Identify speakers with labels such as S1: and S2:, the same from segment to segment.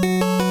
S1: How's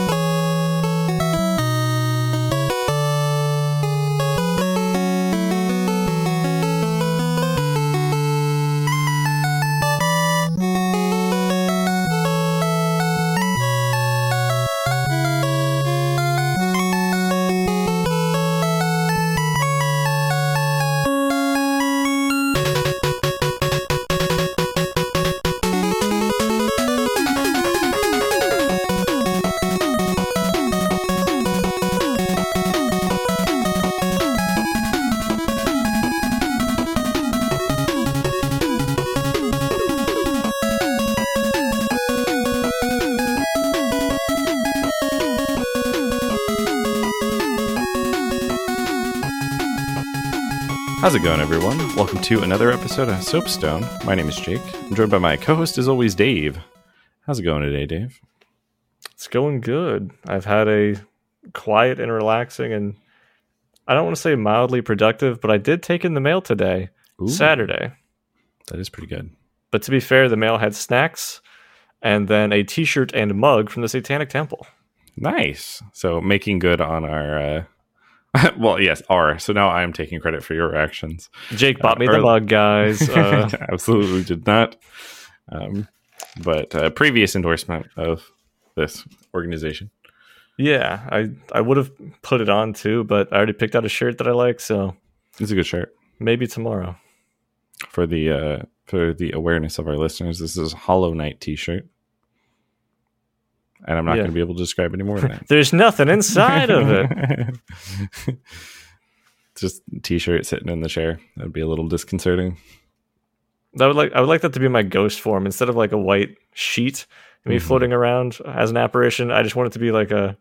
S1: it going, everyone? Welcome to another episode of Soapstone. My name is Jake. I'm joined by my co-host, as always, Dave. How's it going today, Dave?
S2: It's going good. I've had a quiet and relaxing, and I don't want to say mildly productive, but I did take in the mail today,
S1: Ooh.
S2: Saturday.
S1: That is pretty good.
S2: But to be fair, the mail had snacks and then a T-shirt and mug from the Satanic Temple.
S1: Nice. So making good on our. Uh... well, yes, our. So now I am taking credit for your actions.
S2: Jake bought
S1: Uh,
S2: me the mug, guys. Uh,
S1: Absolutely did not. Um, but uh, previous endorsement of this organization.
S2: yeah, I I would have put it on too, but I already picked out a shirt that I like, so
S1: It's a good shirt.
S2: maybe tomorrow.
S1: for the uh for the awareness of our listeners this is hollow knight t-shirt and i'm not
S2: Yeah.
S1: going to be able to describe any more than that
S2: There's nothing inside of it.
S1: just a t-shirt sitting in the chair that'd be a little disconcerting
S2: I would like I would like that to be my ghost form instead of like a white sheet me
S1: Mhm.
S2: floating around as an apparition. I just want it to be like a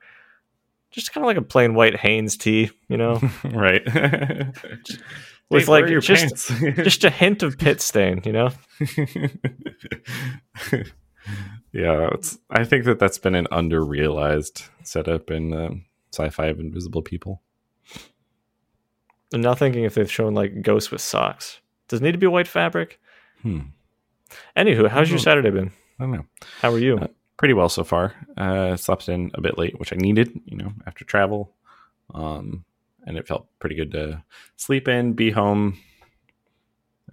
S2: just kind of like a plain white Hanes tee, you know,
S1: right
S2: with
S1: where
S2: like just just a hint of pit stain, you know.
S1: Yeah it's, i think that that's been an under-realized setup in um, sci-fi of invisible people
S2: I'm not thinking if they've shown like ghosts with socks. Does it need to be white fabric?
S1: hmm
S2: Anywho, how's your
S1: Hmm.
S2: Saturday been?
S1: i don't know
S2: How are you?
S1: Uh, pretty well so far. Uh, slept in a bit late, which I needed, you know, after travel. Um, and it felt pretty good to sleep in, be home,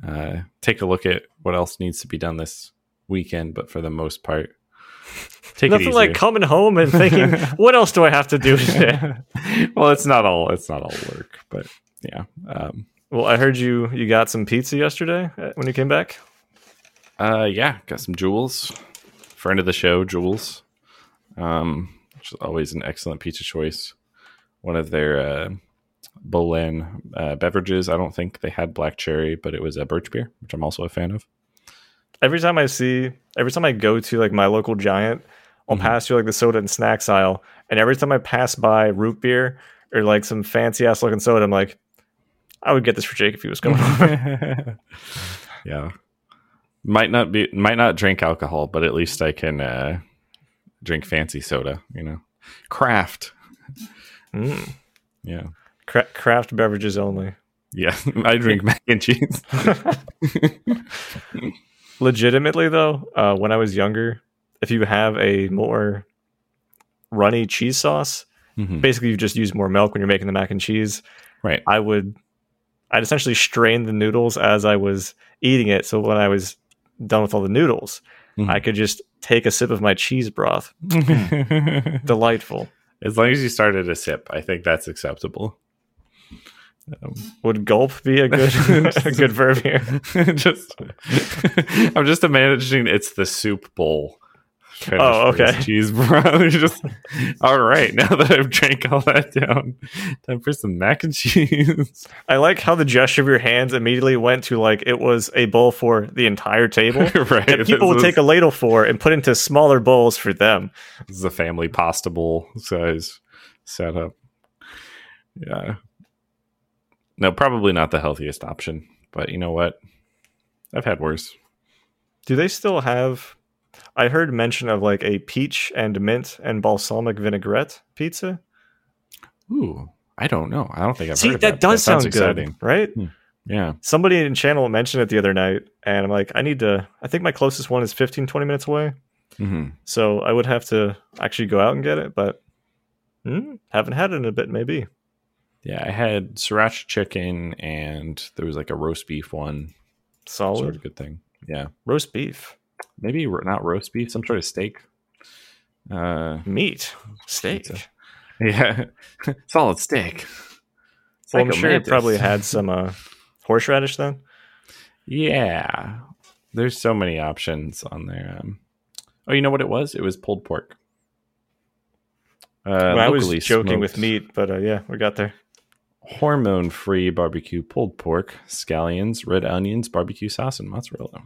S1: uh, take a look at what else needs to be done this weekend. But for the most part, take it
S2: Nothing like coming home and thinking, what else do I have to do today?
S1: well, it's not all it's not all work, but yeah. Um,
S2: well, I heard you you got some pizza yesterday uh, when you came back.
S1: Uh, yeah, got some Jules. Friend of the show, Jules. Um, which is always an excellent pizza choice. One of their uh, uh, beverages. I don't think they had black cherry, but it was a birch beer, which I'm also a fan of.
S2: Every time I see, every time I go to like my local giant, I'll
S1: Mhm.
S2: pass through like the soda and snacks aisle, and every time I pass by root beer or like some fancy ass looking soda, I'm like, I would get this for Jake if he was coming over.
S1: yeah, might not be might not drink alcohol, but at least I can uh, drink fancy soda. You know, craft.
S2: mm.
S1: Yeah,
S2: Cra- craft beverages only.
S1: yeah. I drink mac and cheese.
S2: Legitimately though, uh, when I was younger, if you have a more runny cheese sauce,
S1: Mhm.
S2: basically you just use more milk when you're making the mac and cheese.
S1: Right.
S2: I would, I'd essentially strain the noodles as I was eating it. So when I was done with all the noodles,
S1: Mhm.
S2: I could just take a sip of my cheese broth. Delightful.
S1: As long as you started a sip, I think that's acceptable. Um,
S2: Would gulp be a good a good verb here?
S1: just, I'm just imagining it's the soup bowl.
S2: Oh, okay.
S1: Cheese broth. Just all right. Now that I've drank all that down, time for some mac and cheese.
S2: I like how the gesture of your hands immediately went to like it was a bowl for the entire table.
S1: right.
S2: that people would take a ladle for and put into smaller bowls for them.
S1: this is a family pasta bowl size setup. Yeah. No, probably not the healthiest option, but you know what? I've had worse.
S2: Do they still have? I heard mention of like a peach and mint and balsamic vinaigrette pizza.
S1: Ooh, I don't know. I don't think I've
S2: See,
S1: heard of
S2: that,
S1: that.
S2: does
S1: sounds
S2: sound good,
S1: exciting.
S2: right?
S1: Yeah.
S2: Somebody in channel mentioned it the other night, and I'm like, I need to. I think my closest one is 15, 20 minutes away.
S1: hmm
S2: So I would have to actually go out and get it, but hmm, haven't had it in a bit. Maybe
S1: Yeah, I had sriracha chicken and there was like a roast beef one.
S2: solid
S1: Sort of good thing. Yeah.
S2: roast beef,
S1: Maybe not roast beef, some sort of steak. Uh,
S2: meat, steak.
S1: Pizza. yeah, solid steak. It's
S2: Well,
S1: like
S2: I'm sure it probably had some uh, horseradish then.
S1: Yeah, there's so many options on there. Um, oh, you know what it was? It was pulled pork. Uh,
S2: Well, I was joking with meat, but uh, yeah, we got there.
S1: Hormone-free barbecue pulled pork, scallions, red onions, barbecue sauce, and mozzarella.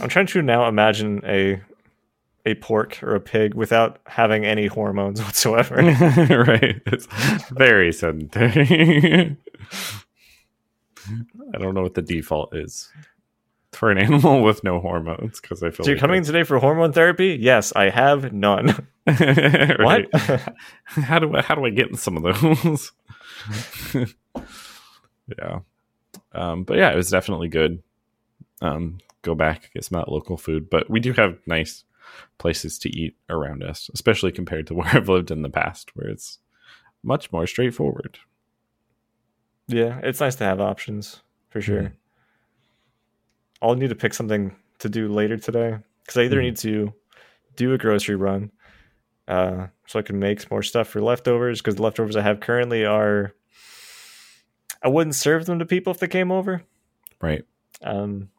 S2: I'm trying to now imagine a a pork or a pig without having any hormones whatsoever.
S1: right, it's very sedentary. I don't know what the default is for an animal with no hormones because I feel
S2: so you're
S1: like
S2: coming today for hormone therapy? Yes, I have none. What?
S1: How do I how do I get some of those? yeah, um, but yeah, it was definitely good. Um, go back get some of that local food, but we do have nice places to eat around us, especially compared to where I've lived in the past, where it's much more straightforward.
S2: yeah, it's nice to have options for sure.
S1: Mhm.
S2: I'll need to pick something to do later today because I either
S1: Mhm.
S2: need to do a grocery run uh, so I can make more stuff for leftovers because the leftovers I have currently are. I wouldn't serve them to people if they came over.
S1: Right.
S2: Um,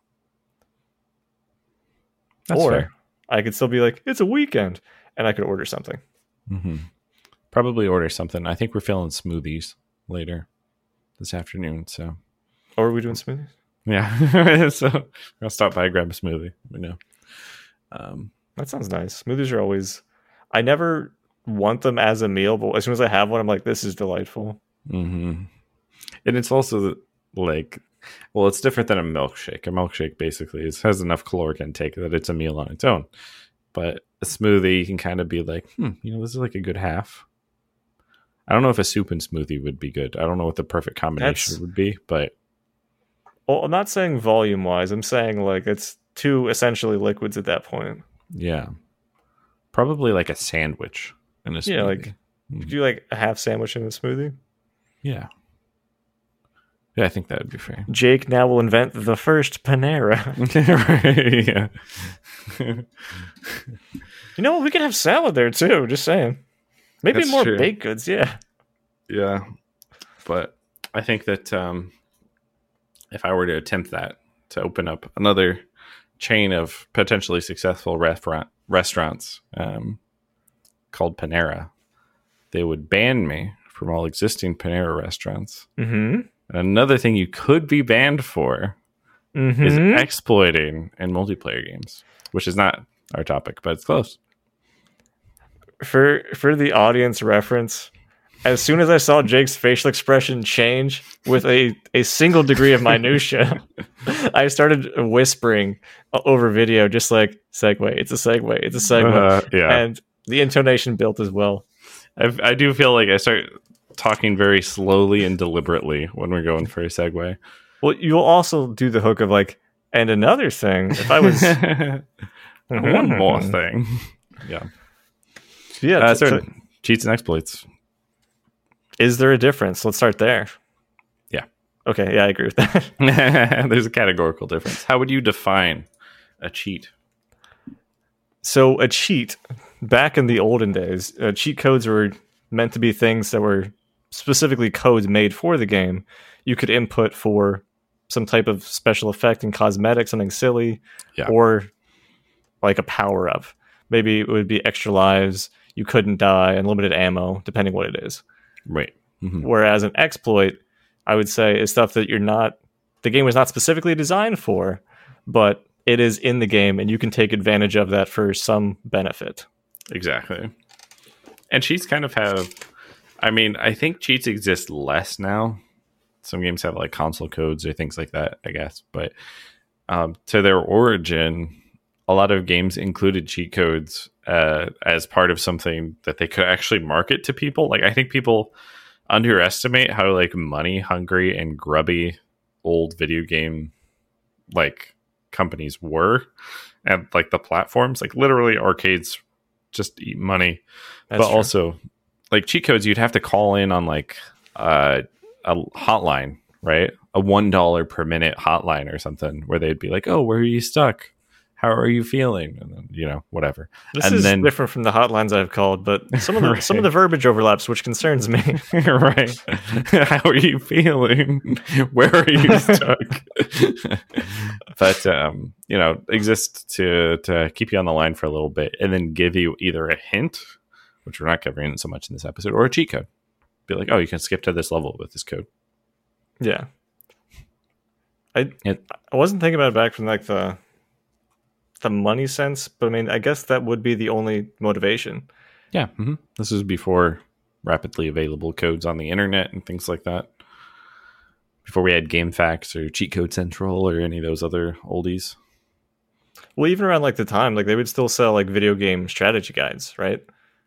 S1: That's
S2: or
S1: fair.
S2: I could still be like, it's a weekend, and I could order something.
S1: hmm Probably order something. I think we're feeling smoothies later this afternoon. So
S2: Or are we doing smoothies?
S1: Yeah, so I'll stop by grab a smoothie. You know, um,
S2: That sounds nice. Smoothies are always. I never want them as a meal, but as soon as I have one, I'm like, this is delightful.
S1: hmm and it's also like, well, it's different than a milkshake. A milkshake basically is, has enough caloric intake that it's a meal on its own. But a smoothie can kind of be like, hmm, you know, this is like a good half. I don't know if a soup and smoothie would be good. I don't know what the perfect combination
S2: That's-
S1: would be, but
S2: Well, I'm not saying volume wise. I'm saying like it's two essentially liquids at that point.
S1: Yeah. Probably like a sandwich in a smoothie.
S2: Yeah, like
S1: Mm.
S2: could you like a half sandwich in a smoothie?
S1: yeah. Yeah, I think that would be fair.
S2: Jake now will invent the first Panera.
S1: yeah.
S2: you know what? We could have salad there too. Just saying. Maybe
S1: That's
S2: more
S1: true.
S2: baked goods. Yeah.
S1: yeah. But I think that um if I were to attempt that to open up another chain of potentially successful restaurant restaurants um called Panera, they would ban me from all existing Panera restaurants.
S2: Mm-hmm.
S1: And another thing you could be banned for
S2: Mm-hmm.
S1: is exploiting in multiplayer games, which is not our topic, but it's close.
S2: for for the audience reference, as soon as I saw Jake's facial expression change with a, a single degree of minutia, I started whispering over video, just like segue. It's a segue. It's a segue,
S1: Uh, yeah,
S2: and the intonation built as well.
S1: I, I do feel like I start talking very slowly and deliberately when we're going for a segue.
S2: Well, you'll also do the hook of like, and another thing. If I was
S1: one more thing, yeah.
S2: yeah.
S1: Uh,
S2: so
S1: cheats and exploits.
S2: Is there a difference? Let's start there.
S1: Yeah.
S2: Okay. Yeah, I agree with that.
S1: There's a categorical difference. How would you define a cheat?
S2: So a cheat back in the olden days, uh, cheat codes were meant to be things that were specifically codes made for the game. You could input for some type of special effect and cosmetic, something silly,
S1: Yeah.
S2: or like a power up. Maybe it would be extra lives, you couldn't die, and limited ammo, depending what it is.
S1: Right. Mhm.
S2: Whereas an exploit, I would say, is stuff that you're not, the game was not specifically designed for, but it is in the game, and you can take advantage of that for some benefit.
S1: Exactly. And cheats kind of have I mean, I think cheats exist less now. Some games have like console codes or things like that, I guess. But um, to their origin, a lot of games included cheat codes uh, as part of something that they could actually market to people. Like I think people underestimate how like money hungry and grubby old video game like companies were and like the platforms, like literally arcades just eat money.
S2: That's
S1: but
S2: true.
S1: also like cheat codes you'd have to call in on like uh, a hotline, right? A one dollar per minute hotline or something where they'd be like, Oh, where are you stuck? How are you feeling? And then, you know, whatever.
S2: this
S1: and
S2: is
S1: then-
S2: different from the hotlines I've called, but some of the some of the verbiage overlaps, which concerns me.
S1: right. How are you feeling? Where are you stuck? but um, you know, exist to to keep you on the line for a little bit and then give you either a hint, which we're not covering so much in this episode, or a cheat code. Be like, oh, you can skip to this level with this code.
S2: Yeah. I
S1: It-
S2: I wasn't thinking about it back from like the the money sense, but I mean, I guess that would be the only motivation.
S1: Yeah. hmm This is before rapidly available codes on the internet and things like that. Before we had GameFAQs or Cheat Code Central or any of those other oldies.
S2: Well, even around like the time, like they would still sell like video game strategy guides, right?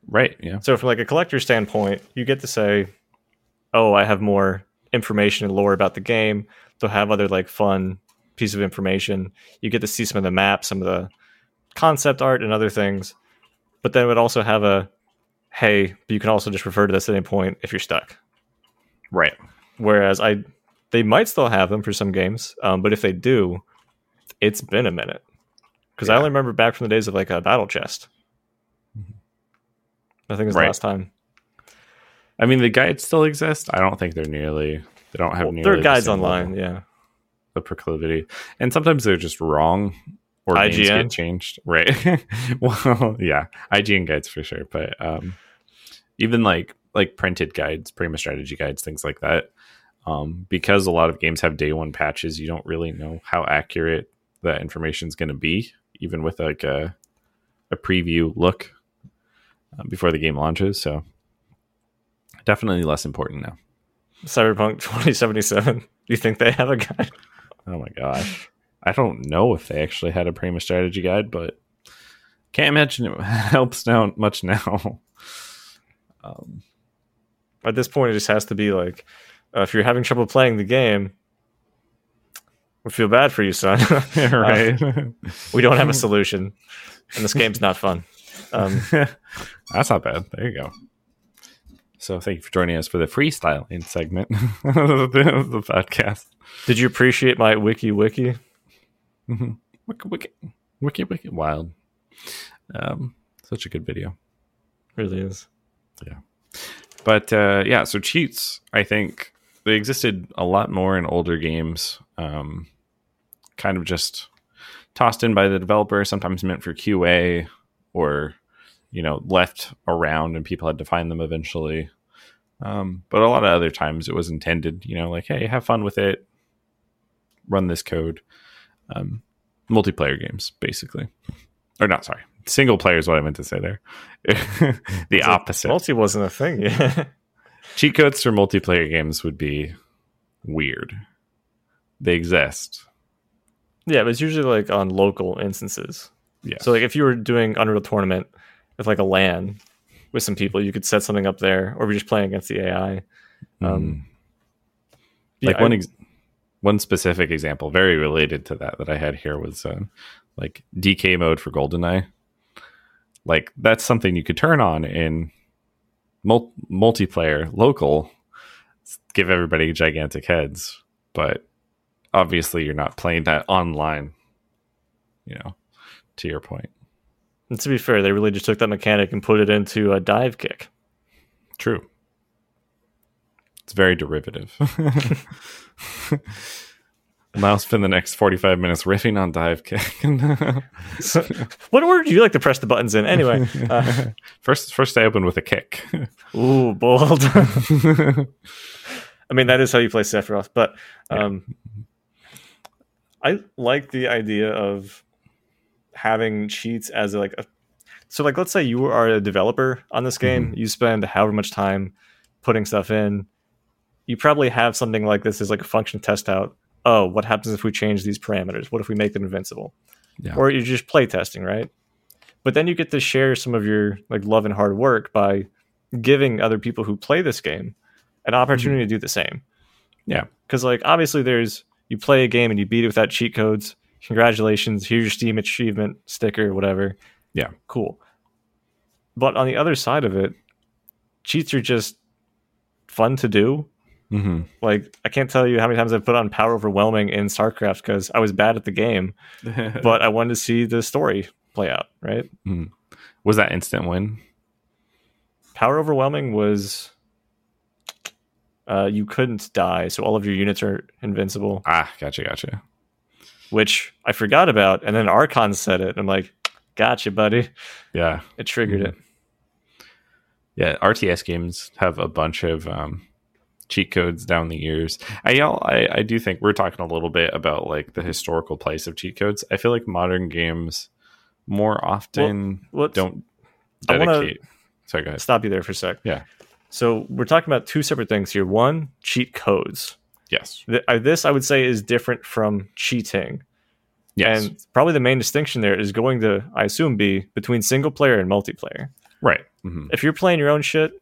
S1: Right. Yeah.
S2: So from like a collector standpoint, you get to say, "Oh, I have more information and lore about the game." They'll have other like fun piece of information. You get to see some of the maps, some of the concept art, and other things. But then it would also have a, "Hey, but you can also just refer to this at any point if you're stuck."
S1: Right.
S2: Whereas I, they might still have them for some games, um, but if they do, it's been a minute because I only remember back from the days of like a battle chest. I think it was
S1: Right.
S2: the last time.
S1: I mean, the guides still exist. I don't think they're nearly. They don't have
S2: Well,
S1: nearly.
S2: there are guides online,
S1: level
S2: yeah.
S1: Of proclivity, and sometimes they're just wrong or names
S2: IGN?
S1: get changed. Right. well, yeah, IGN guides for sure, but um, even like like printed guides, Prima strategy guides, things like that. Um, because a lot of games have day one patches, you don't really know how accurate that information is going to be, even with like a a preview look uh, before the game launches. So definitely less important now.
S2: Cyberpunk 2077. Do you think they have a guide?
S1: Oh my gosh. I don't know if they actually had a Prima strategy guide, but can't imagine it helps now much now. Um,
S2: At this point, it just has to be like, uh, if you're having trouble playing the game, we feel bad for you, son.
S1: right.
S2: we don't have a solution, and this game's not fun. Um,
S1: That's not bad. There you go. So thank you for joining us for the freestyling segment of the, podcast.
S2: did you appreciate my wiki wiki?
S1: Mhm. Wiki, wiki, wiki, wiki, wild. Um, such a good video.
S2: Really is. Yeah.
S1: But uh, yeah, so cheats, I think they existed a lot more in older games, um, kind of just tossed in by the developer, sometimes meant for QA or, you know, left around and people had to find them eventually. Um, but a lot of other times it was intended, you know, like, hey, have fun with it, run this code. Um, multiplayer games, basically. Or not, sorry. Single player is what I meant to say there. the opposite
S2: Multi wasn't a thing. Yeah.
S1: cheat codes for multiplayer games would be weird. They exist.
S2: yeah, but it's usually like on local instances.
S1: Yeah.
S2: So like if you were doing Unreal Tournament with like a LAN with some people, you could set something up there, or you're just playing against the AI. Um,
S1: Mm.
S2: yeah,
S1: like one
S2: I-
S1: ex- one specific example, very related to that that I had here was uh, like DK mode for GoldenEye. Like that's something you could turn on in mul- multiplayer local, give everybody gigantic heads, but obviously you're not playing that online. You know, to your point.
S2: And to be fair, they really just took that mechanic and put it into a dive kick.
S1: True. It's very derivative. I'll spend the next 45 minutes riffing on dive kick.
S2: what order do you like to press the buttons in? Anyway, uh,
S1: first, first I open with a kick.
S2: ooh, bold. I mean, that is how you play Sephiroth, but um, I like the idea of having cheats as a, like a. So, like, let's say you are a developer on this game. Mm-hmm. You spend however much time putting stuff in. You probably have something like this as like a function test out. Oh, what happens if we change these parameters? What if we make them invincible?
S1: Yeah.
S2: Or you're just play testing, right? But then you get to share some of your like love and hard work by giving other people who play this game an opportunity mm-hmm. to do the same.
S1: Yeah.
S2: Because like obviously there's you play a game and you beat it without cheat codes. Congratulations, here's your Steam achievement sticker, whatever.
S1: Yeah.
S2: Cool. But on the other side of it, cheats are just fun to do.
S1: hmm
S2: Like I can't tell you how many times I've put on Power Overwhelming in StarCraft because I was bad at the game, but I wanted to see the story play out, right?
S1: was that instant win?
S2: Power Overwhelming was uh, you couldn't die, so all of your units are invincible,
S1: Ah, gotcha, gotcha.
S2: Which I forgot about. And then Archon said it. And I'm like, gotcha, buddy.
S1: Yeah,
S2: It triggered it.
S1: yeah. RTS games have a bunch of um, cheat codes down the years. I, all I I do think we're talking a little bit about like the historical place of cheat codes. I feel like modern games more often
S2: Let's
S1: don't
S2: I
S1: dedicate. Sorry, go ahead.
S2: stop you there for a sec.
S1: Yeah.
S2: So we're talking about two separate things here. One, cheat codes.
S1: Yes.
S2: Th- This I would say is different from cheating.
S1: Yes.
S2: And probably the main distinction there is going to, I assume, be between single player and multiplayer.
S1: right. hmm
S2: If you're playing your own shit,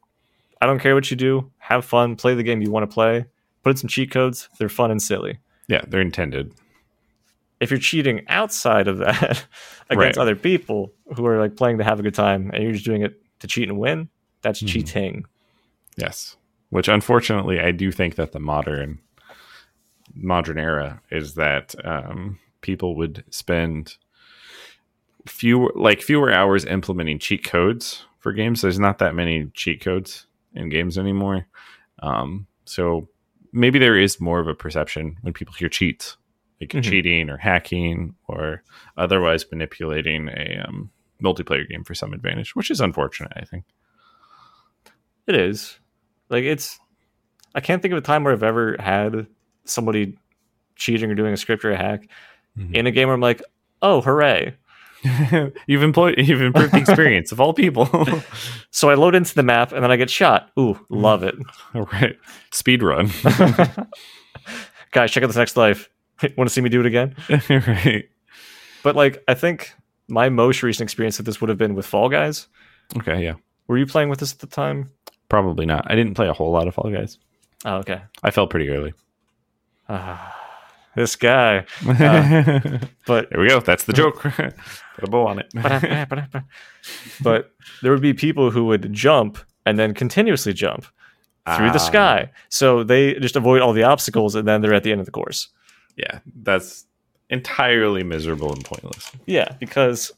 S2: I don't care what you do. Have fun, play the game you want to play. Put in some cheat codes. They're fun and silly.
S1: Yeah, they're intended.
S2: If you're cheating outside of that against
S1: Right.
S2: other people who are like playing to have a good time and you're just doing it to cheat and win, that's
S1: Mhm.
S2: cheating.
S1: Yes. Which unfortunately, I do think that the modern modern era is that um, people would spend fewer like fewer hours implementing cheat codes for games. There's not that many cheat codes in games anymore. Um, so maybe there is more of a perception when people hear cheats, like
S2: Mhm.
S1: cheating or hacking or otherwise manipulating a um, multiplayer game for some advantage, which is unfortunate. I think.
S2: It is. Like it's I can't think of a time where I've ever had somebody cheating or doing a script or a hack
S1: Mhm.
S2: in a game where I'm like, oh hooray.
S1: you've employed you've improved the experience of all people.
S2: So I load into the map and then I get shot. Ooh, love it.
S1: all right. Speed run.
S2: Guys, check out this next life. Want to see me do it again?
S1: right.
S2: But like I think my most recent experience with this would have been with Fall Guys.
S1: Okay, yeah.
S2: Were you playing with this at the time?
S1: Probably not. I didn't play a whole lot of Fall Guys.
S2: Oh, okay.
S1: I fell pretty early.
S2: Ah, this guy. But
S1: there we go. That's the joke. Put a bow on it.
S2: but there would be people who would jump and then continuously jump through
S1: Ah,
S2: the sky. So they just avoid all the obstacles and then they're at the end of the course.
S1: Yeah, that's entirely miserable and pointless.
S2: Yeah, because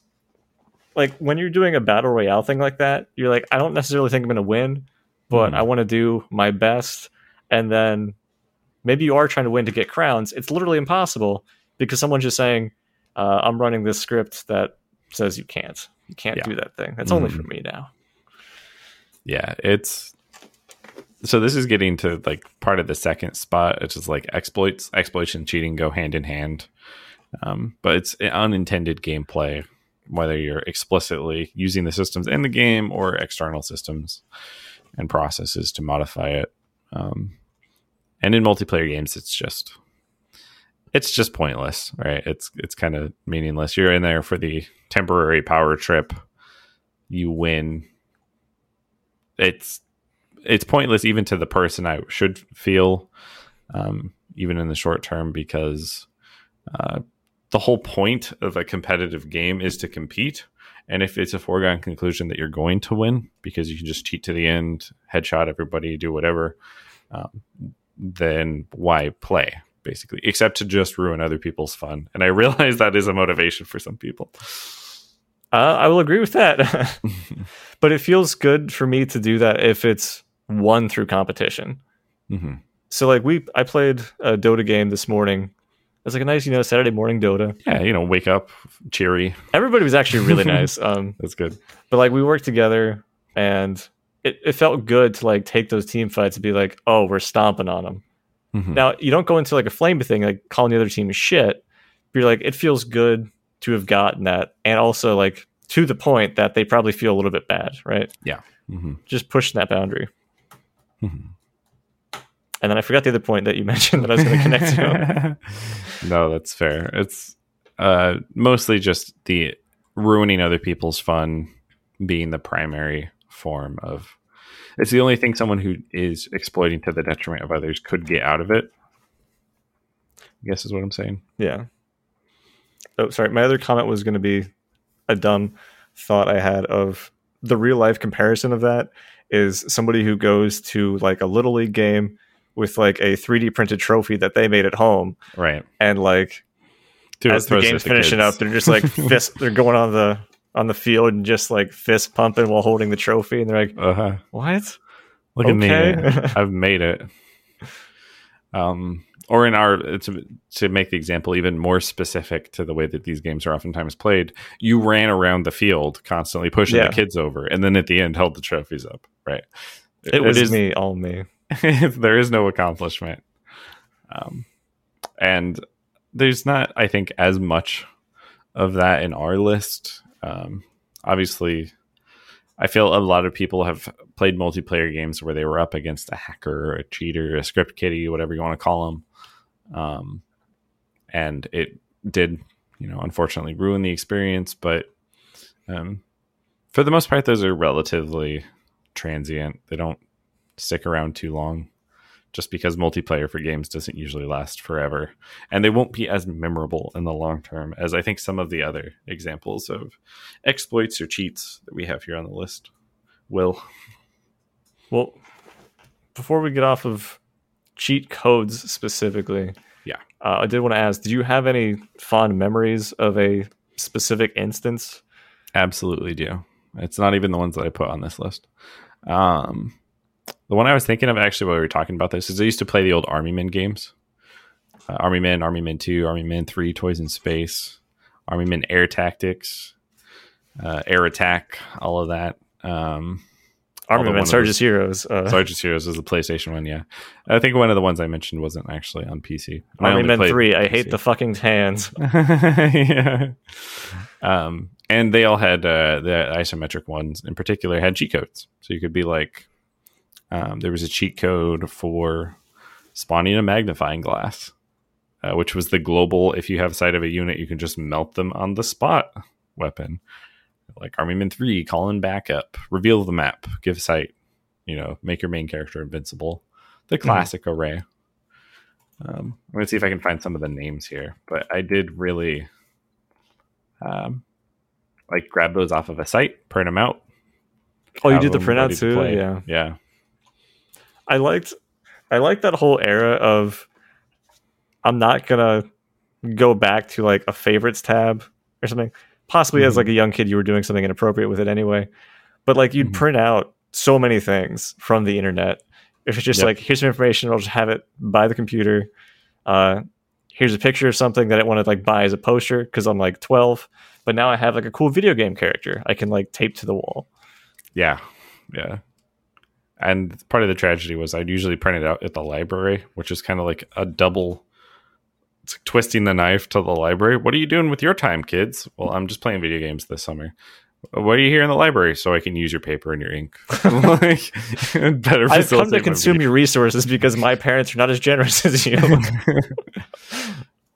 S2: like when you're doing a battle royale thing like that, you're like, I don't necessarily think I'm going to win, but
S1: Mhm.
S2: I want to do my best. And then maybe you are trying to win to get crowns. It's literally impossible because someone's just saying, uh, I'm running this script that says you can't. You can't
S1: Yeah.
S2: do that thing. That's only
S1: Mhm.
S2: for me now.
S1: Yeah, it's so this is getting to like part of the second spot, which is like exploits, exploits and cheating go hand in hand. Um, but it's unintended gameplay, whether you're explicitly using the systems in the game or external systems and processes to modify it. Um, and in multiplayer games, it's just it's just pointless, right? It's it's kind of meaningless. You're in there for the temporary power trip. You win it's it's pointless even to the person I should feel, um, even in the short term, because uh, the whole point of a competitive game is to compete. And if it's a foregone conclusion that you're going to win because you can just cheat to the end, headshot everybody, do whatever, um, then why play? Basically, except to just ruin other people's fun. And I realize that is a motivation for some people.
S2: Uh, I will agree with that. but it feels good for me to do that if it's won through competition.
S1: hmm
S2: So like we I played a Dota game this morning. It's like a nice, you know, Saturday morning Dota.
S1: Yeah, you know, wake up cheery.
S2: Everybody was actually really nice. Um,
S1: That's good.
S2: but like we worked together and it, it felt good to like take those team fights and be like, oh, we're stomping on them.
S1: Mhm.
S2: Now you don't go into like a flame thing, like calling the other team shit. You're like, it feels good to have gotten that, and also like to the point that they probably feel a little bit bad, right?
S1: hmm
S2: Just pushing that boundary.
S1: Mhm.
S2: And then I forgot the other point that you mentioned that I was going to connect to.
S1: no, that's fair. It's uh, mostly just the ruining other people's fun being the primary form of. It's the only thing someone who is exploiting to the detriment of others could get out of it. I guess is what I'm saying.
S2: Yeah. oh, sorry. My other comment was going to be a dumb thought I had of the real life comparison of that is somebody who goes to like a little league game with like a 3D printed trophy that they made at home,
S1: Right.
S2: and like
S1: Dude,
S2: as the game's finishing
S1: kids.
S2: up, they're just like fist. They're going on the on the field and just like fist pumping while holding the trophy, and they're like,
S1: Uh-huh.
S2: "What?
S1: Look at me. I've made it. Um, or in our to, to make the example even more specific to the way that these games are oftentimes played, you ran around the field constantly pushing
S2: Yeah.
S1: the kids over, and then at the end held the trophies up. Right.
S2: It was
S1: is
S2: me, all me."
S1: there is no accomplishment. Um, and there's not, I think, as much of that in our list. Um, obviously, I feel a lot of people have played multiplayer games where they were up against a hacker, a cheater, a script kiddie, whatever you want to call them. Um, and it did, you know, unfortunately ruin the experience. But um, for the most part, those are relatively transient. They don't stick around too long just because multiplayer for games doesn't usually last forever and they won't be as memorable in the long term as i think some of the other examples of exploits or cheats that we have here on the list will
S2: Well, before we get off of cheat codes specifically,
S1: Yeah.
S2: uh, I did want to ask: Do you have any fond memories of a specific instance?
S1: absolutely do it's not even the ones that i put on this list um the one i was thinking of actually while we were talking about this is i used to play the old army men games uh, army men army men 2 army men 3 toys in space army men air tactics uh, air attack all of that um
S2: Army Men, Sarge's Heroes. Uh,
S1: Sergeant's Heroes is the PlayStation one, yeah. I think one of the ones I mentioned wasn't actually on PC. I
S2: Army Men Three. I hate the fucking hands.
S1: yeah. Um, and they all had uh, the isometric ones in particular had cheat codes, so you could be like, um, there was a cheat code for spawning a magnifying glass, uh, which was the global. If you have sight of a unit, you can just melt them on the spot weapon. Like Army Men Three, call in backup, reveal the map, give sight, you know, make your main character invincible. The classic array. Um, I'm gonna see if I can find some of the names here, but I did really, um, like grab those off of a site, print them out.
S2: Oh, you did the
S1: them ready
S2: printout
S1: to
S2: too.
S1: play.
S2: Yeah,
S1: yeah,
S2: I liked. I liked that whole era of. I'm not gonna go back to like a favorites tab or something. Possibly as
S1: Mhm.
S2: like a young kid, you were doing something inappropriate with it anyway. But like you'd
S1: Mhm.
S2: print out so many things from the internet. If it's just
S1: Yep.
S2: like here's some information, I'll just have it by the computer. Uh, here's a picture of something that I want to like buy as a poster because I'm like 12. But now I have like a cool video game character I can like tape to the wall.
S1: yeah, yeah. And part of the tragedy was I'd usually print it out at the library, which is kind of like a double. It's like twisting the knife to the library. What are you doing with your time, kids? Well, I'm just playing video games this summer. What are you here in the library so I can use your paper and your ink? like, better
S2: I've come to consume your resources because my parents are not as generous as you.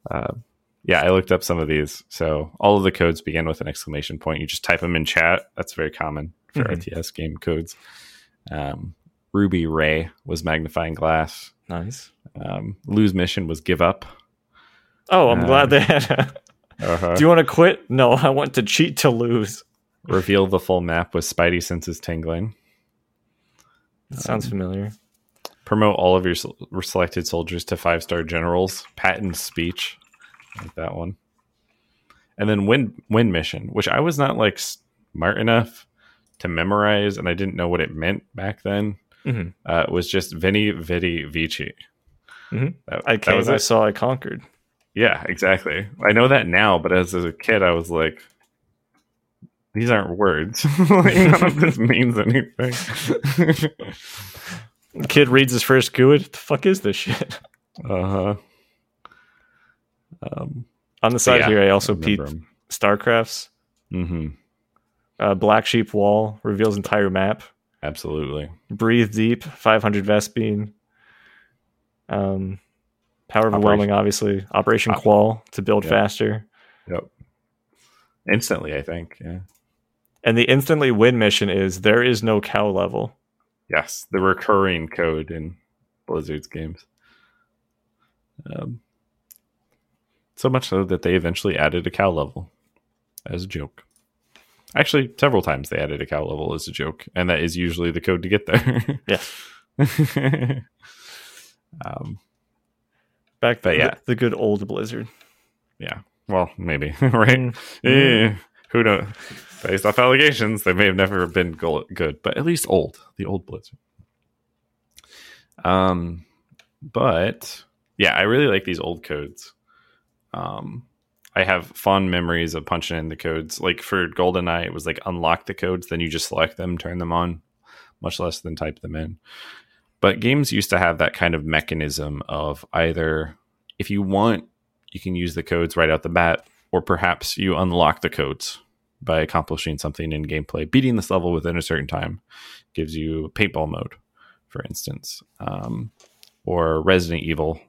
S1: uh, yeah, I looked up some of these. So all of the codes begin with an exclamation point. You just type them in chat. That's very common for
S2: Mhm.
S1: RTS game codes. Um, Ruby Ray was magnifying glass.
S2: nice.
S1: Um, Lose mission was give up.
S2: Oh, I'm
S1: Uh,
S2: glad they had. A,
S1: Uh-huh.
S2: do you want to quit? No, I want to cheat to lose.
S1: Reveal the full map with Spidey senses tingling.
S2: That sounds familiar.
S1: Promote all of your selected soldiers to five star generals. Patton speech, like that one. And then win win mission, which I was not like smart enough to memorize, and I didn't know what it meant back then.
S2: Mhm.
S1: Uh, was just Veni Vidi Vici.
S2: Mhm.
S1: That,
S2: I
S1: that
S2: came,
S1: was
S2: I
S1: it.
S2: saw, I conquered.
S1: Yeah, exactly. I know that now, but as a kid, I was like, these aren't words. like, none of this means anything.
S2: Kid reads his first GUID. What the fuck is this shit?
S1: uh huh. Um,
S2: On the side
S1: yeah,
S2: here, I also peeped
S1: remember 'em.
S2: StarCraft's
S1: Mhm.
S2: uh, Black Sheep Wall reveals entire map.
S1: Absolutely.
S2: Breathe Deep, 500 Vespene. Um, Power Overwhelming, obviously. Operation
S1: Op-
S2: CWAL to build
S1: Yep.
S2: faster.
S1: Yep. Instantly, I think. Yeah.
S2: And the instantly win mission is there is no cow level.
S1: Yes, the recurring code in Blizzard's games. Um, So much so that they eventually added a cow level as a joke. Actually, several times they added a cow level as a joke, and that is usually the code to get there.
S2: Yeah.
S1: um,
S2: Back
S1: But
S2: the,
S1: yeah.
S2: the good old Blizzard.
S1: yeah. Well, maybe right.
S2: Mm.
S1: Eh, who knows? Based off allegations, they may have never been go- good, but at least old. The old Blizzard. Um, but yeah, I really like these old codes. Um, I have fond memories of punching in the codes. Like for GoldenEye, it was like unlock the codes, then you just select them, turn them on, much less than type them in. But games used to have that kind of mechanism of either if you want, you can use the codes right out the bat, or perhaps you unlock the codes by accomplishing something in gameplay. Beating this level within a certain time gives you paintball mode, for instance, um, or Resident Evil.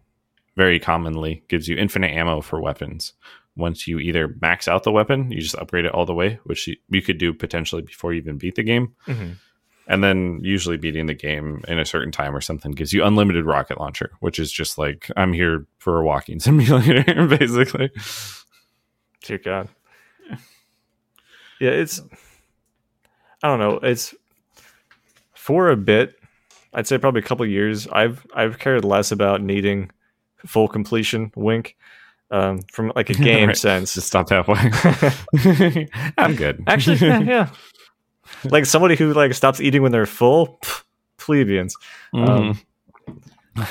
S1: Very commonly gives you infinite ammo for weapons. Once you either max out the weapon, you just upgrade it all the way, which you, you could do potentially before you even beat the game.
S2: Mhm.
S1: And then usually beating the game in a certain time or something gives you unlimited rocket launcher, which is just like I'm here for a walking simulator, basically.
S2: Dear God. Yeah, it's. I don't know. It's for a bit. I'd say probably a couple years. I've I've cared less about needing full completion. Wink. Um, from like a game
S1: Right.
S2: sense.
S1: Just stopped halfway. I'm good.
S2: Actually, yeah, yeah. Like somebody who like stops eating when they're full. pff, plebeians. Um,
S1: Mhm.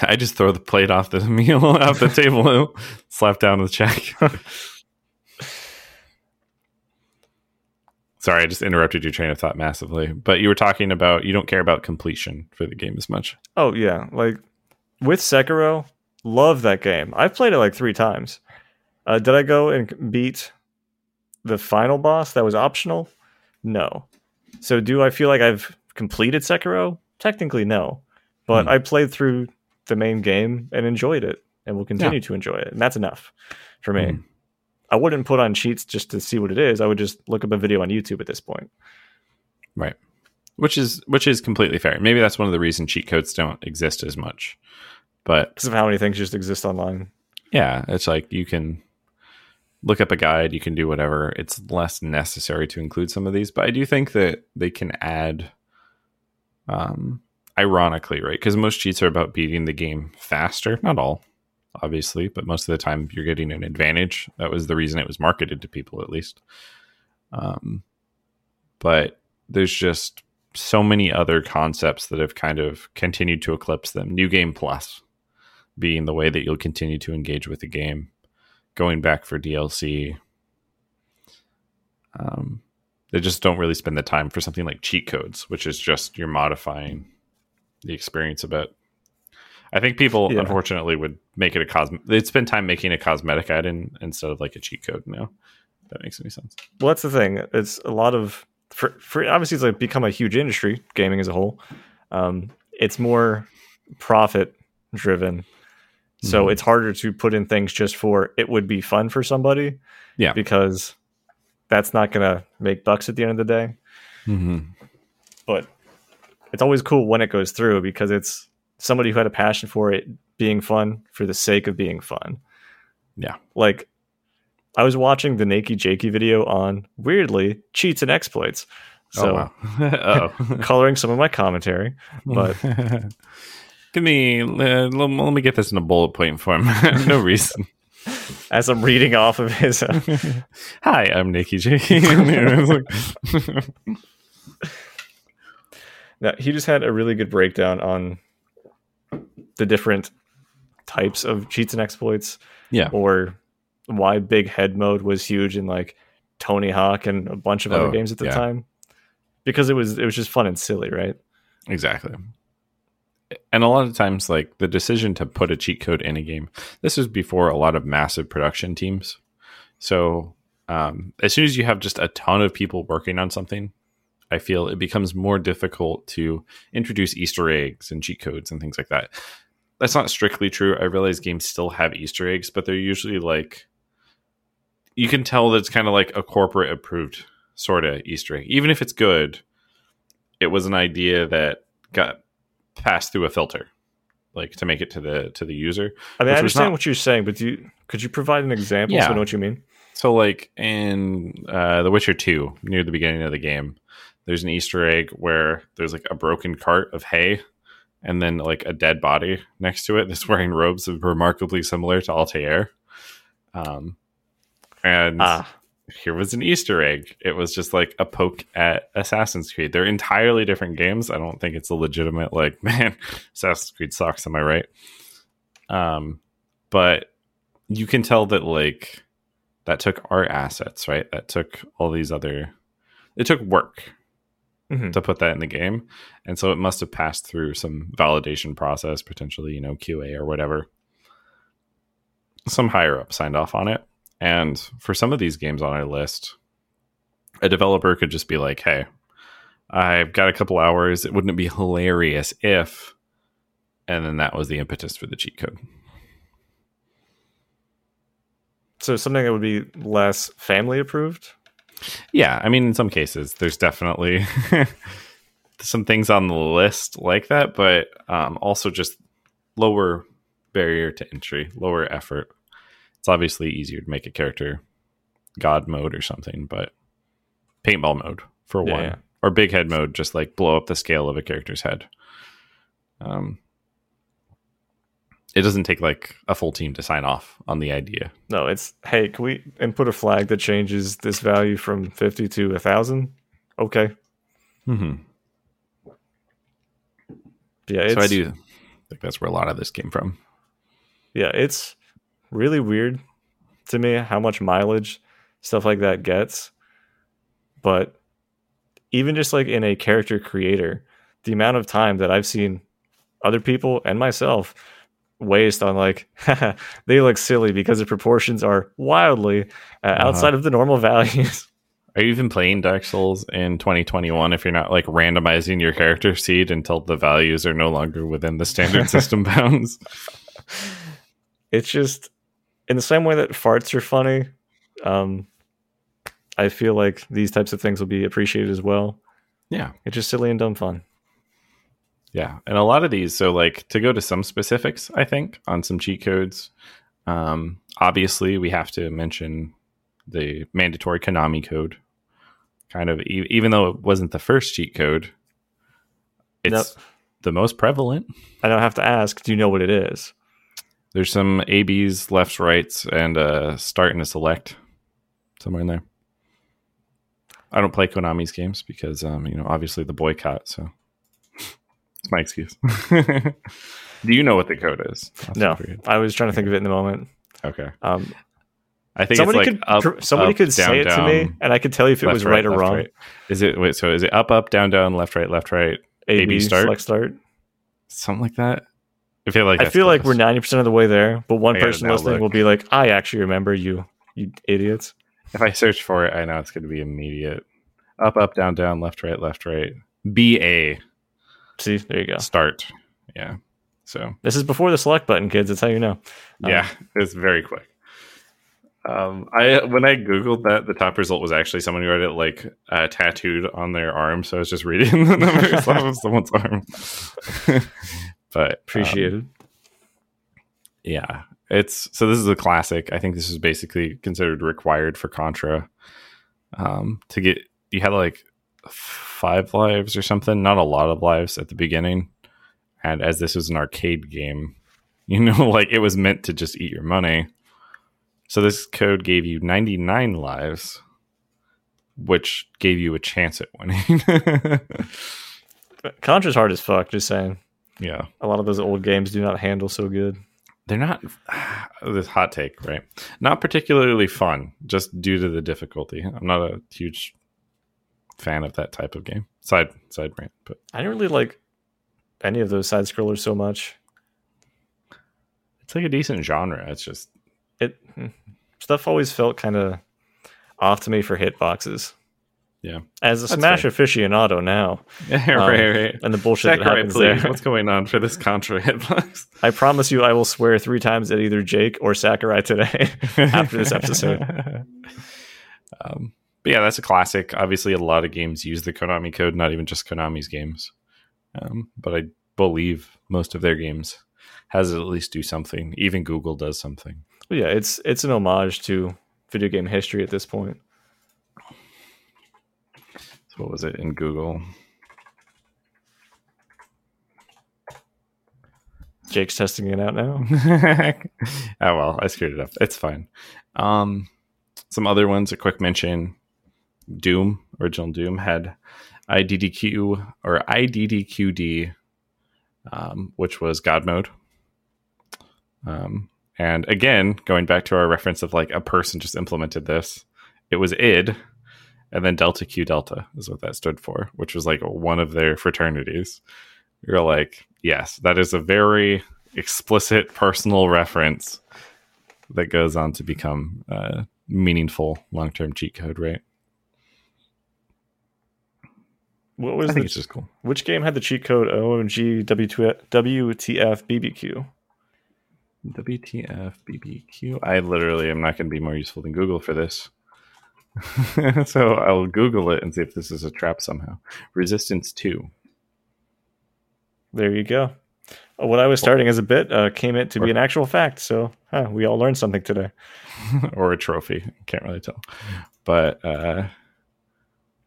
S1: I just throw the plate off the meal off the table, slap down the check. Sorry, I just interrupted your train of thought massively. But you were talking about you don't care about completion for the game as much.
S2: Oh yeah, like with Sekiro, love that game. I've played it like three times. Uh, did I go and beat the final boss that was optional? No. So do I feel like I've completed Sekiro? Technically, no. But
S1: Hmm.
S2: I played through the main game and enjoyed it, and will continue to enjoy it, and that's enough for me.
S1: Hmm.
S2: I wouldn't put on cheats just to see what it is. I would just look up a video on YouTube at this point.
S1: Right. Which is which is completely fair. Maybe that's one of the reasons cheat codes don't exist as much. But
S2: Because of how many things just exist online.
S1: yeah, it's like you can look up a guide, you can do whatever. It's less necessary to include some of these, but I do think that they can add um ironically, right? Cuz most cheats are about beating the game faster, not all obviously, but most of the time you're getting an advantage. That was the reason it was marketed to people at least. Um but there's just so many other concepts that have kind of continued to eclipse them. New Game Plus being the way that you'll continue to engage with the game, going back for DLC. Um, they just don't really spend the time for something like cheat codes, which is just you're modifying the experience a bit. I think people,
S2: Yeah.
S1: unfortunately, would make it a cosmetic. They'd spend time making a cosmetic item instead of like a cheat code. Now, if that makes any sense.
S2: Well, that's the thing. It's a lot of for, for obviously it's like become a huge industry, gaming as a whole. Um, it's more profit driven, so
S1: Mhm.
S2: it's harder to put in things just for it would be fun for somebody.
S1: Yeah.
S2: because that's not gonna make bucks at the end of the day.
S1: Mm-hmm.
S2: But it's always cool when it goes through because it's somebody who had a passion for it being fun for the sake of being fun.
S1: Yeah.
S2: like I was watching the Nakey Jakey video on weirdly cheats and exploits. So
S1: oh, wow. oh.
S2: coloring some of my commentary. But-
S1: give me uh, let, let me get this in a bullet point form. no reason.
S2: As I'm reading off of his, uh,
S1: Hi, I'm Nikki J.
S2: now, he just had a really good breakdown on the different types of cheats and exploits,
S1: yeah,
S2: or why big head mode was huge in like Tony Hawk and a bunch of other
S1: Oh,
S2: games at the
S1: yeah.
S2: time, because it was it was just fun and silly, right?
S1: exactly. And a lot of times, like the decision to put a cheat code in a game, this was before a lot of massive production teams. So, um, as soon as you have just a ton of people working on something, I feel it becomes more difficult to introduce Easter eggs and cheat codes and things like that. That's not strictly true. I realize games still have Easter eggs, but they're usually like you can tell that it's kind of like a corporate approved sort of Easter egg. Even if it's good, it was an idea that got passed through a filter. like to make it to the to the user.
S2: I mean, I understand
S1: not-
S2: what you're saying, but do you, could you provide an example so
S1: Yeah.
S2: I know what you mean?
S1: So, like in uh, The Witcher 2, near the beginning of the game, there's an Easter egg where there's like a broken cart of hay and then like a dead body next to it that's wearing robes remarkably similar to Altair. Um, and
S2: Ah,
S1: here was an Easter egg. It was just like a poke at Assassin's Creed. They're entirely different games. I don't think it's a legitimate like, man, Assassin's Creed sucks. Am I right? Um, but you can tell that like that took art assets, right? That took all these other. It took work
S2: mhm.
S1: to put that in the game, and so it must have passed through some validation process, potentially, you know, QA or whatever. Some higher up signed off on it, and for some of these games on our list, a developer could just be like, "Hey, I've got a couple hours. It wouldn't it be hilarious if?" And then that was the impetus for the cheat code.
S2: so something that would be less family approved.
S1: Yeah, I mean, in some cases, there's definitely some things on the list like that, but um, also just lower barrier to entry, lower effort. It's obviously easier to make a character god mode or something, but paintball mode for one,
S2: yeah.
S1: or big head mode, just like blow up the scale of a character's head. Um, it doesn't take like a full team to sign off on the idea.
S2: No, it's hey, can we input a flag that changes this value from fifty to a thousand? Okay,
S1: Mm-hmm.
S2: yeah, it's,
S1: So I do think that's where a lot of this came from.
S2: Yeah, it's really weird to me how much mileage stuff like that gets. But even just like in a character creator, the amount of time that I've seen other people and myself waste on like they look silly because the proportions are wildly uh,
S1: Uh-huh.
S2: outside of the normal values.
S1: Are you even playing Dark Souls in 2021 if you're not like randomizing your character seed until the values are no longer within the standard system bounds?
S2: it's just in the same way that farts are funny. Um, I feel like these types of things will be appreciated as well.
S1: Yeah.
S2: It's just silly and dumb fun.
S1: Yeah. And a lot of these, so like to go to some specifics, I think, on some cheat codes, um, obviously we have to mention the mandatory Konami code. Kind of, e- even though it wasn't the first cheat code, it's
S2: Nope.
S1: the most prevalent.
S2: I don't have to ask. Do you know what it is?
S1: There's some ABs, lefts, rights, and a start and a select somewhere in there. I don't play Konami's games because, um, you know, obviously the boycott. So it's my excuse. Do you know what the code is?
S2: No, I was trying to think of it in the moment.
S1: Okay.
S2: Um,
S1: I think
S2: somebody
S1: it's like
S2: could
S1: up,
S2: somebody
S1: up,
S2: could
S1: down,
S2: say it to me, and I could tell you if it
S1: left,
S2: was right, or
S1: left,
S2: wrong.
S1: right. Is it wait? So is it up, up, down, down, left, right, left, right,
S2: A
S1: AB start?
S2: select start.
S1: something like that? I feel like
S2: I feel like we're ninety percent of the way there, but one person listening
S1: look.
S2: will be like, "I actually remember you, you idiots."
S1: If I search for it, I know it's going to be immediate. Up, up, down, down, left, right, left, right. B A
S2: See, there you go.
S1: start. Yeah. So
S2: This is before the select button, kids. That's how you know. Um,
S1: yeah, it's very quick. Um, I when I googled that, the top result was actually someone who had it like uh, tattooed on their arm. So I was just reading the numbers off of someone's arm. but um,
S2: Appreciated.
S1: yeah, it's so this is a classic. I think this is basically considered required for Contra. Um, to get you had like five lives or something, not a lot of lives at the beginning, and as this was an arcade game, you know, like it was meant to just eat your money. So this code gave you 99 lives, which gave you a chance at winning.
S2: Contra's hard as fuck. Just saying.
S1: Yeah.
S2: A lot of those old games do not handle so good.
S1: they're not this hot take right not particularly fun just due to the difficulty i'm not a huge fan of that type of game side side rant but
S2: I didn't really like any of those side scrollers so much.
S1: it's like a decent genre it's just
S2: It hmm, stuff always felt kind of off to me for hitboxes.
S1: Yeah.
S2: As a
S1: That's
S2: Smash aficionado now,
S1: yeah
S2: Um,
S1: right right
S2: and the bullshit that
S1: Sakurai,
S2: happens
S1: please,
S2: there,
S1: what's going on for this contra hitbox
S2: I promise you, I will swear three times at either Jake or Sakurai today after this episode.
S1: um, but yeah, that's a classic. Obviously, a lot of games use the Konami code, not even just Konami's games. Um, but I believe most of their games has at least do something. Even Google does something.
S2: But yeah, it's it's an homage to video game history at this point.
S1: What was it in Google?
S2: Jake's testing it out now.
S1: oh well, I screwed it up. It's fine. Um, some other ones. A quick mention: Doom, original Doom had IDDQ or IDDQD, um, which was God mode. Um, and again, going back to our reference of like a person just implemented this, it was id, and then Delta Q Delta is what that stood for, which was like one of their fraternities. You're like, yes, that is a very explicit personal reference that goes on to become uh, meaningful long term cheat code, right?
S2: What was
S1: I think
S2: the,
S1: it's just cool.
S2: which game had the cheat code OMG W2 WTF BBQ?
S1: WTF BBQ. I literally am not going to be more useful than Google for this. so I'll Google it and see if this is a trap somehow. Resistance 2.
S2: There you go. Uh, What I was starting as a bit uh, came it to be an actual fact. So huh, we all learned something today.
S1: or a trophy. Can't really tell. But uh,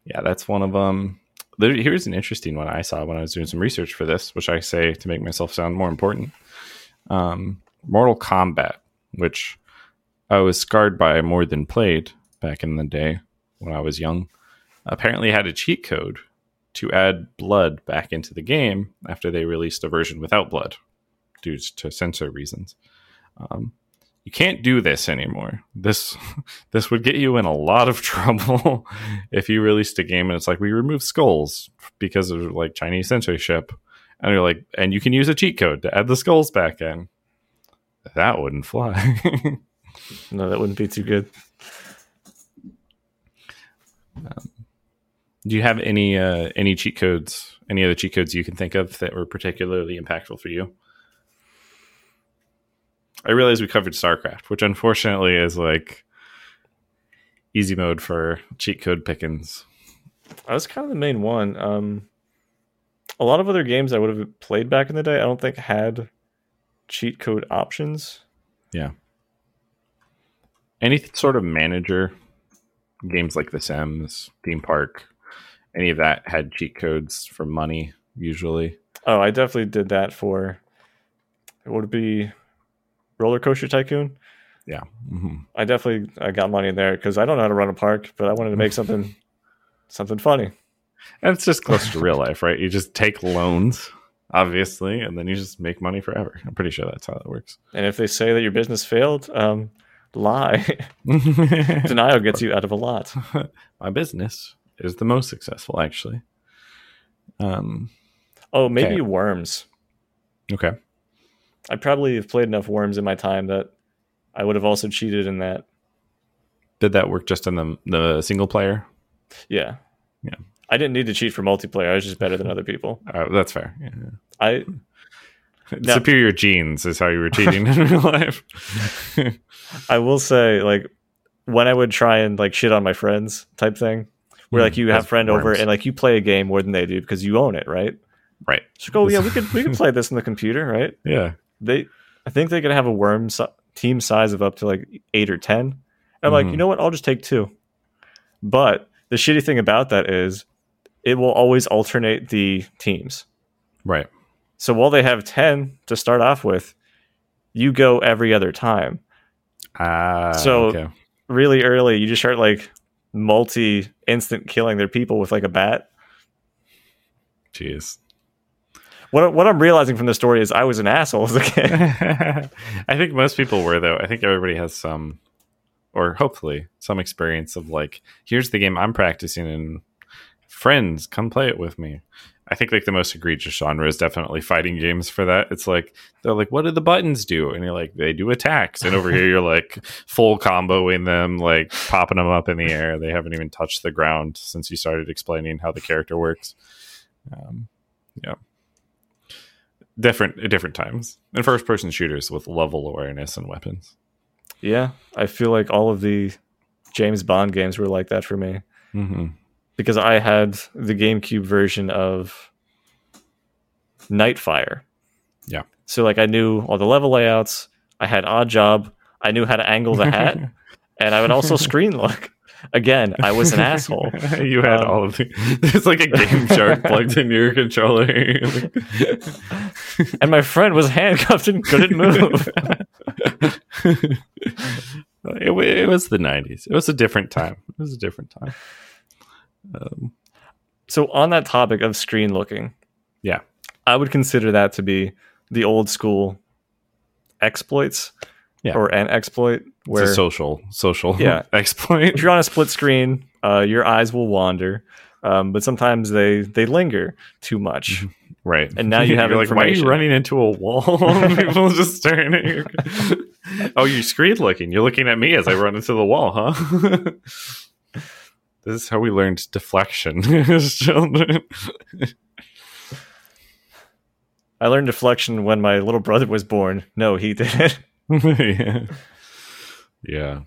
S1: yeah, that's one of them. There, here's an interesting one I saw when I was doing some research for this, which I say to make myself sound more important. Um, Mortal Kombat, which I was scarred by more than played back in the day when I was young, apparently had a cheat code to add blood back into the game after they released a version without blood due to censor reasons. Um, you can't do this anymore. This this would get you in a lot of trouble if you released a game and it's like we remove skulls because of like Chinese censorship, and you're like, and you can use a cheat code to add the skulls back in. That wouldn't fly.
S2: No, that wouldn't be too good.
S1: Do you have any uh, any cheat codes? Any other cheat codes you can think of that were particularly impactful for you? I realize we covered StarCraft, which unfortunately is like easy mode for cheat code pickings.
S2: That was kind of the main one. Um, a lot of other games I would have played back in the day, I don't think had cheat code options.
S1: Yeah. Any sort of manager games like The Sims, Theme Park, any of that had cheat codes for money usually.
S2: Oh, I definitely did that for. It would be Roller Coaster Tycoon?
S1: Yeah. hmm
S2: I definitely I got money in there because I don't know how to run a park, but I wanted to make something something funny.
S1: And it's just close to real life, right? You just take loans, obviously, and then you just make money forever. I'm pretty sure that's how that works.
S2: And if they say that your business failed, um, lie. Denial gets you out of a lot.
S1: My business is the most successful, actually. Um.
S2: Oh, maybe
S1: Okay.
S2: worms.
S1: Okay.
S2: I probably have played enough worms in my time that I would have also cheated in that.
S1: Did that work just in the the single player?
S2: Yeah.
S1: Yeah.
S2: I didn't need to cheat for multiplayer. I was just better than other people.
S1: Uh, that's fair. Yeah.
S2: I Now-
S1: Superior genes is how you were cheating in real life.
S2: I will say like when I would try and like shit on my friends type thing, where like
S1: Mm,
S2: you have friend over and like you play a game more than they do because you own it, right?
S1: right.
S2: So go, yeah, we could we could play this in the computer, right?
S1: Yeah.
S2: They, I think they could have a worm si- team size of up to like eight or ten. And I'm like,
S1: Mhm.
S2: you know what? I'll just take two. But the shitty thing about that is, it will always alternate the teams.
S1: Right.
S2: So while they have ten to start off with, you go every other time.
S1: Ah.
S2: So-
S1: okay.
S2: Really early, you just start like multi instant killing their people with like a bat.
S1: Jeez.
S2: What what I'm realizing from the story is I was an asshole as a kid.
S1: I think most people were though. I think everybody has some, or hopefully some experience of like, here's the game I'm practicing, and friends come play it with me. I think like the most egregious genre is definitely fighting games for that. It's like they're like, what do the buttons do? And you're like, they do attacks. And over here you're like full comboing them, like popping them up in the air. They haven't even touched the ground since you started explaining how the character works. Um, yeah different at different times and first person shooters with level awareness and weapons
S2: yeah, I feel like all of the James Bond games were like that for me.
S1: mm-hmm.
S2: Because I had the GameCube version of Nightfire.
S1: Yeah.
S2: So like I knew all the level layouts. I had Oddjob. I knew how to angle the hat, and I would also screen look. Again, I was an asshole.
S1: you had
S2: Um,
S1: all of the. There's like a Game Shark plugged in your controller.
S2: And my friend was handcuffed and couldn't move.
S1: it, it was the 90s. It was a different time. It was a different time. Um,
S2: so on that topic of screen looking,
S1: Yeah.
S2: I would consider that to be the old school exploits
S1: Yeah.
S2: or an exploit
S1: it's
S2: where
S1: a social social
S2: Yeah.
S1: exploit.
S2: if you're on a split screen, uh, your eyes will wander, um, but sometimes they they linger too much.
S1: Right.
S2: And now you have
S1: You're like, why are you running into a wall? People just staring at you. oh, you're screen looking. You're looking at me as I run into the wall, huh? This is how we learned deflection as children.
S2: I learned deflection when my little brother was born. No, he didn't.
S1: yeah. Yeah.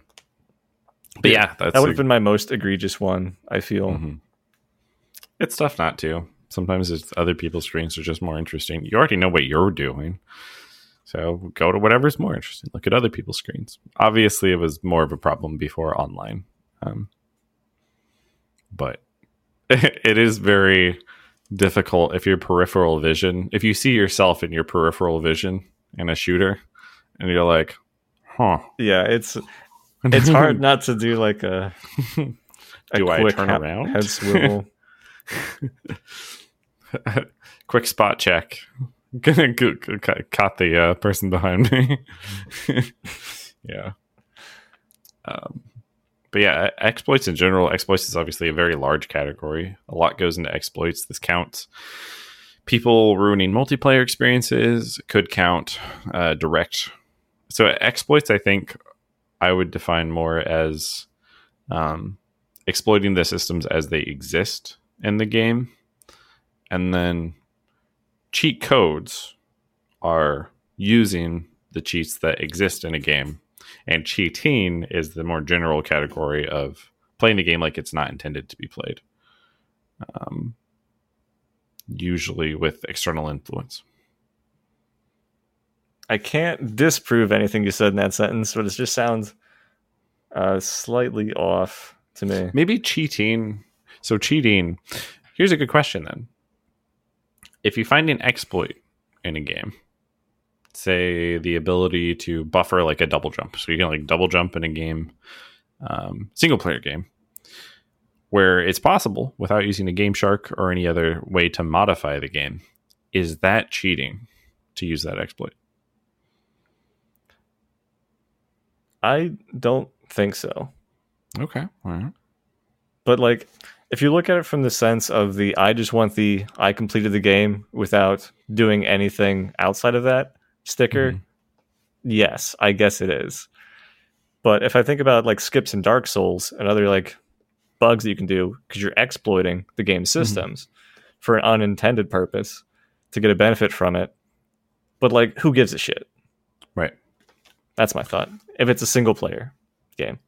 S1: But yeah, that's
S2: that would
S1: a-
S2: have been my most egregious one. I feel.
S1: Mhm. It's tough not to. Sometimes it's other people's screens are just more interesting. You already know what you're doing. So go to whatever's more interesting. Look at other people's screens. Obviously, it was more of a problem before online. Um, but it is very difficult if your peripheral vision, if you see yourself in your peripheral vision in a shooter, and you're like, huh.
S2: Yeah, it's it's hard not to do like a, a
S1: Do I
S2: quick
S1: turn
S2: ha-
S1: around?
S2: head swivel.
S1: quick spot check. Gonna go- go- caught the uh, person behind me. yeah. Um, but yeah, exploits in general. Exploits is obviously a very large category. A lot goes into exploits. This counts people ruining multiplayer experiences. Could count uh, direct. So exploits, I think, I would define more as um, exploiting the systems as they exist in the game and then cheat codes are using the cheats that exist in a game and cheating is the more general category of playing the game like it's not intended to be played um, usually with external influence
S2: I can't disprove anything you said in that sentence, but it just sounds uh, slightly off to me.
S1: maybe cheating so cheating here's a good question then if you find an exploit in a game say the ability to buffer like a double jump. So you can like double jump in a game um, single player game where it's possible without using a game shark or any other way to modify the game is that cheating to use that exploit?
S2: I don't think so.
S1: okay all right.
S2: But like, if you look at it from the sense of the I just want the I completed the game without doing anything outside of that sticker,
S1: Mhm.
S2: yes, I guess it is. But if I think about like skips in Dark Souls and other like bugs that you can do because you're exploiting the game systems for an unintended purpose to get a benefit from it, but like, who gives a shit?
S1: right
S2: That's my thought. If it's a single player game,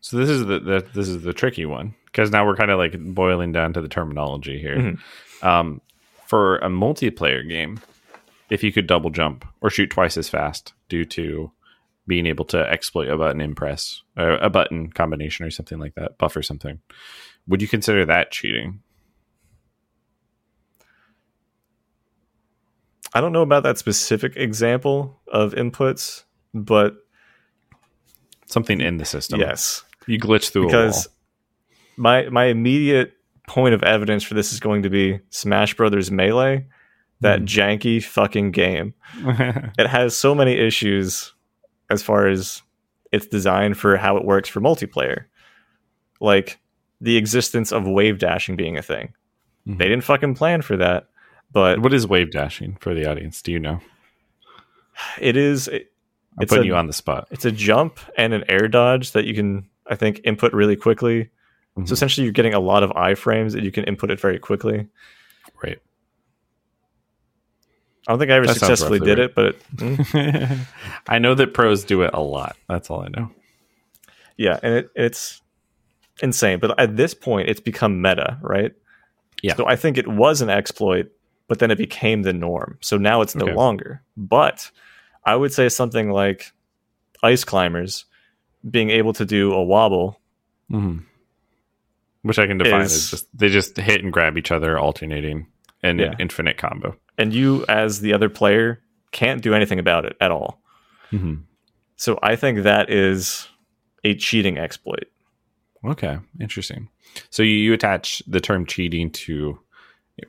S1: So this is the, the this is the tricky one because now we're kind of like boiling down to the terminology here.
S2: Mhm.
S1: Um, for a multiplayer game, if you could double jump or shoot twice as fast due to being able to exploit a button impress uh, a button combination or something like that, buffer something, would you consider that cheating?
S2: I don't know about that specific example of inputs, but
S1: Something in the system.
S2: yes,
S1: you glitch through
S2: because my my immediate point of evidence for this is going to be Smash Brothers Melee, that
S1: Mhm.
S2: janky fucking game. It has so many issues as far as its design for how it works for multiplayer, like the existence of wave dashing being a thing.
S1: Mhm.
S2: They didn't fucking plan for that, but
S1: what is wave dashing for the audience? Do you know?
S2: it is.
S1: I'm putting
S2: a-
S1: you on the spot.
S2: It's a jump and an air dodge that you can, I think, input really quickly.
S1: Mhm.
S2: So essentially, you're getting a lot of iframes that you can input it very quickly.
S1: Right.
S2: I don't think I ever
S1: That
S2: successfully did
S1: right.
S2: it, but mm,
S1: I know that pros do it a lot. That's all I know.
S2: yeah, and it, it's insane. But at this point, it's become meta, right?
S1: Yeah.
S2: So I think it was an exploit, but then it became the norm. So now it's no
S1: Okay.
S2: longer. But I would say something like ice climbers being able to do a wobble
S1: hmm Which I can define
S2: Is-
S1: as just they just hit and grab each other, alternating, and
S2: Yeah.
S1: an infinite combo.
S2: And you as the other player can't do anything about it at all.
S1: hmm
S2: So I think that is a cheating exploit.
S1: Okay, interesting. So you, you attach the term cheating to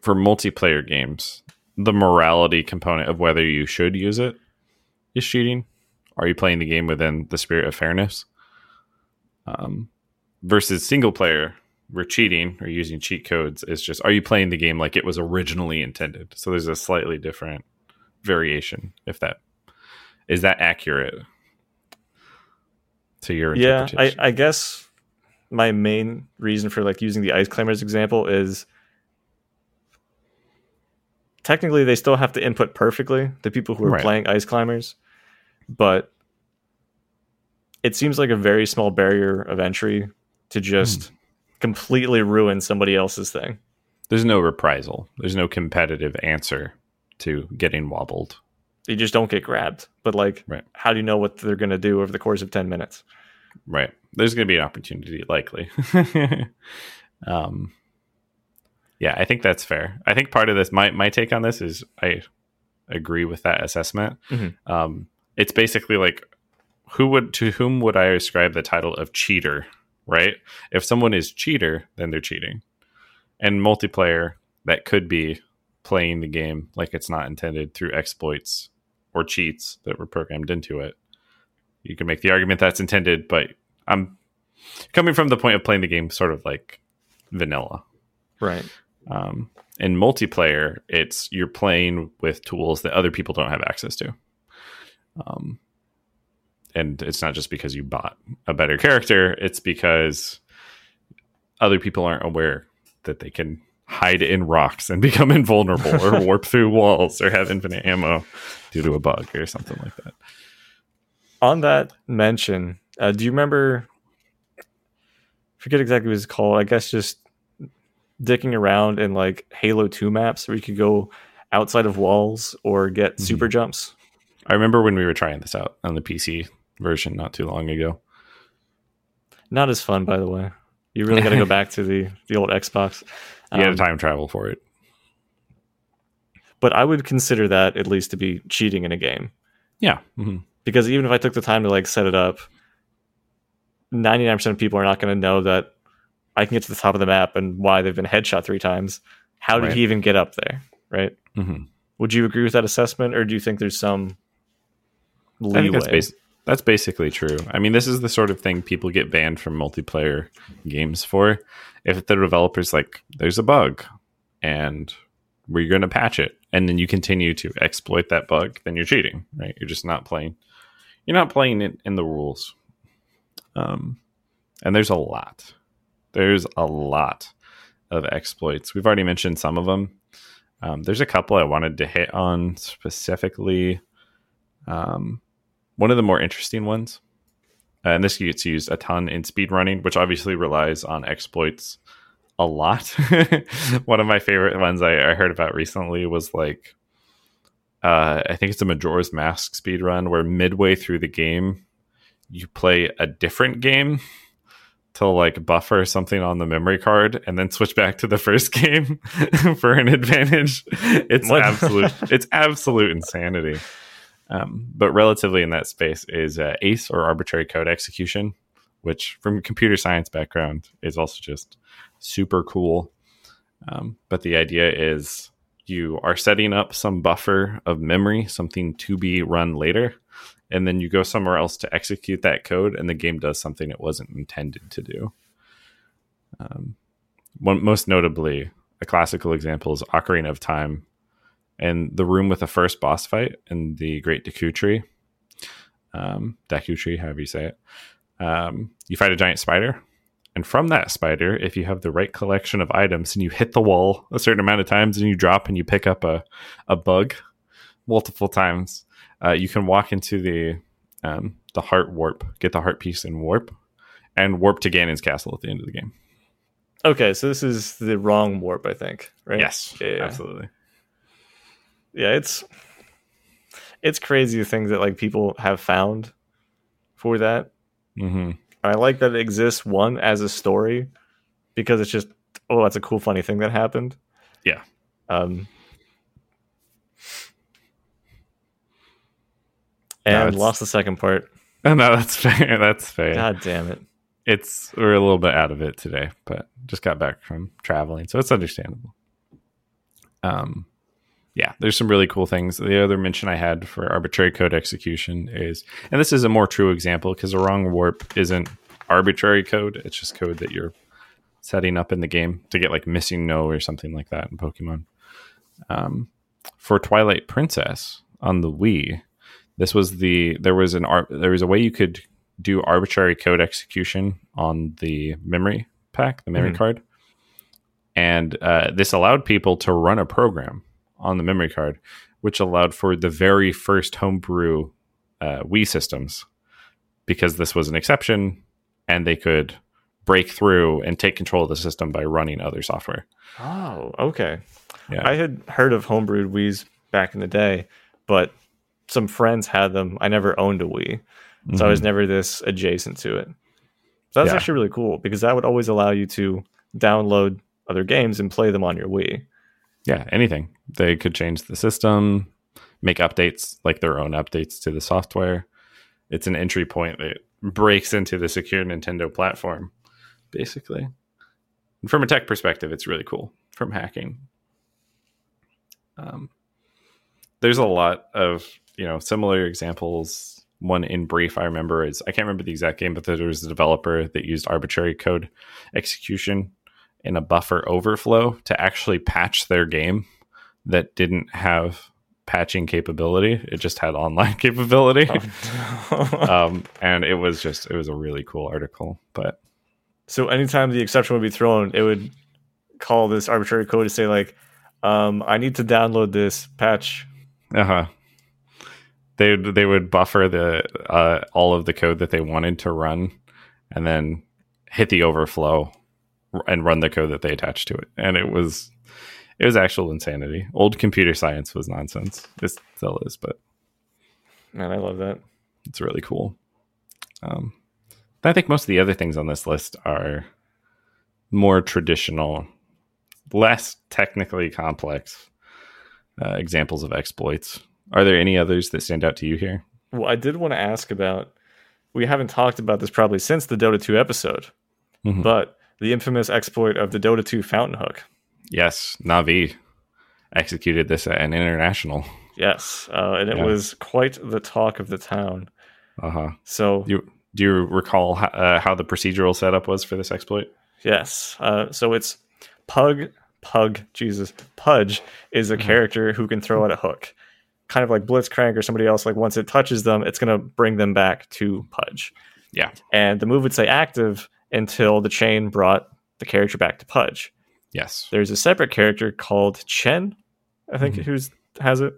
S1: for multiplayer games. The morality component of whether you should use it is cheating. Are you playing the game within the spirit of fairness? Um, versus single player, where cheating or using cheat codes is just are you playing the game like it was originally intended? So there's a slightly different variation. If that is that accurate to your
S2: Yeah, I. I guess my main reason for like using the ice climbers example is technically they still have to input perfectly the people who are
S1: Right.
S2: playing ice climbers but it seems like a very small barrier of entry to just
S1: Hmm.
S2: Completely ruin somebody else's thing
S1: there's no reprisal. There's no competitive answer to getting wobbled.
S2: you just don't get grabbed but like
S1: Right.
S2: how do you know what they're going to do over the course of 10 minutes
S1: Right. There's going to be an opportunity, likely. um, yeah, I think that's fair. I think part of this, my my take on this is I agree with that assessment.
S2: Mhm.
S1: Um, it's basically like who would to whom would I ascribe the title of cheater? Right. If someone is cheater, then they're cheating. And multiplayer, that could be playing the game like it's not intended through exploits or cheats that were programmed into it. You can make the argument that's intended, but I'm coming from the point of playing the game sort of like vanilla.
S2: right
S1: Um, in multiplayer, it's you're playing with tools that other people don't have access to. Um, and it's not just because you bought a better character; it's because other people aren't aware that they can hide in rocks and become invulnerable, or warp through walls, or have infinite ammo due to a bug or something like that.
S2: on that mention, uh, do you remember? Forget exactly what it's called. I guess just dicking around in like Halo Two maps where you could go outside of walls or get
S1: Mhm.
S2: super jumps.
S1: I remember when we were trying this out on the PC version not too long ago.
S2: Not as fun, by the way. You really got to go back to the the old Xbox.
S1: You had
S2: Um,
S1: to time travel for it.
S2: but I would consider that at least to be cheating in a game
S1: Yeah. hmm
S2: because even if I took the time to like set it up, ninety nine percent of people are not going to know that I can get to the top of the map and why they've been headshot three times. How did
S1: Right.
S2: he even get up there? Right.
S1: hmm
S2: Would you agree with that assessment, or do you think there's some
S1: I
S2: leeway?
S1: think that's, bas- that's basically true. I mean, this is the sort of thing people get banned from multiplayer games for. If the developer's like, there's a bug and we're going to patch it, and then you continue to exploit that bug, then you're cheating, right? You're just not playing. You're not playing it in the rules. Um, and there's a lot. There's a lot of exploits. We've already mentioned some of them. Um, there's a couple I wanted to hit on specifically. Um, one of the more interesting ones, uh, and this gets used a ton in speedrunning, which obviously relies on exploits a lot. one of my favorite ones I, I heard about recently was like, uh, I think it's a Majora's Mask speedrun where midway through the game, you play a different game to like buffer something on the memory card and then switch back to the first game for an advantage. It's absolute it's absolute insanity. Um, but relatively in that space is uh, ACE or arbitrary code execution, which from a computer science background is also just super cool. Um, but the idea is you are setting up some buffer of memory, something to be run later, and then you go somewhere else to execute that code, and the game does something it wasn't intended to do. Um, one, most notably, a classical example is Ocarina of Time, and the room with the first boss fight in the Great Deku Tree, um, Deku Tree, however you say it. Um, you fight a giant spider, and from that spider, if you have the right collection of items and you hit the wall a certain amount of times and you drop and you pick up a, a bug multiple times, uh, you can walk into the um, the heart warp, get the heart piece and warp, and warp to Ganon's castle at the end of the game.
S2: Okay, so this is the wrong warp, I think. Right?
S1: Yes,
S2: Yeah,
S1: absolutely.
S2: Yeah, it's it's crazy the things that like people have found for that.
S1: hmm
S2: I like that it exists one as a story because it's just oh that's a cool funny thing that happened.
S1: Yeah.
S2: Um and
S1: it's-
S2: lost the second part.
S1: no, that's fair. That's fair.
S2: God damn it.
S1: It's we're a little bit out of it today, but just got back from traveling, so it's understandable. Um, yeah, there's some really cool things. The other mention I had for arbitrary code execution is, and this is a more true example because a wrong warp isn't arbitrary code; it's just code that you're setting up in the game to get like MissingNo or something like that in Pokemon. Um, for Twilight Princess on the Wii, this was the there was an ar- there was a way you could do arbitrary code execution on the memory pack, the memory
S2: Mhm.
S1: card, and uh, this allowed people to run a program on the memory card, which allowed for the very first homebrew uh, Wii systems, because this was an exception, and they could break through and take control of the system by running other software.
S2: Oh, okay.
S1: Yeah.
S2: I had heard of homebrewed Wii's back in the day, but some friends had them. I never owned a Wii, so I was
S1: Mhm.
S2: never this adjacent to it. So that's
S1: Yeah.
S2: actually really cool because that would always allow you to download other games and play them on your Wii.
S1: Yeah, anything. They could change the system, make updates like their own updates to the software. It's an entry point that breaks into the secure Nintendo platform, basically. And from a tech perspective, it's really cool from hacking. Um, there's a lot of you know similar examples. One in brief I remember is I can't remember the exact game, but there was a developer that used arbitrary code execution in a buffer overflow to actually patch their game that didn't have patching capability. It just had online capability.
S2: Oh,
S1: um, and it was just it was a really cool article. But
S2: so anytime the exception would be thrown, it would call this arbitrary code to say like, um, "I need to download this patch."
S1: uh huh. They they would buffer the uh, all of the code that they wanted to run, and then hit the overflow and run the code that they attached to it. And it was it was actual insanity. Old computer science was nonsense. It still is, but
S2: Man, I love that.
S1: it's really cool. Um, I think most of the other things on this list are more traditional, less technically complex uh, examples of exploits. Are there any others that stand out to you here?
S2: Well, I did want to ask about. We haven't talked about this probably since the Dota 2 episode,
S1: Mhm.
S2: but the infamous exploit of the Dota 2 fountain hook.
S1: Yes, Navi executed this at an international.
S2: Yes, uh, and it
S1: Yeah.
S2: was quite the talk of the town.
S1: Uh huh.
S2: So
S1: You do you recall how, uh, how the procedural setup was for this exploit?
S2: yes, uh, so it's Pug. Pug, Jesus, Pudge is a
S1: Mhm.
S2: character who can throw out a hook, kind of like Blitzcrank or somebody else. Like once it touches them, it's going to bring them back to Pudge.
S1: Yeah.
S2: and the move would say active until the chain brought the character back to Pudge.
S1: Yes.
S2: There's a separate character called Chen, I think,
S1: Mhm.
S2: who's has it,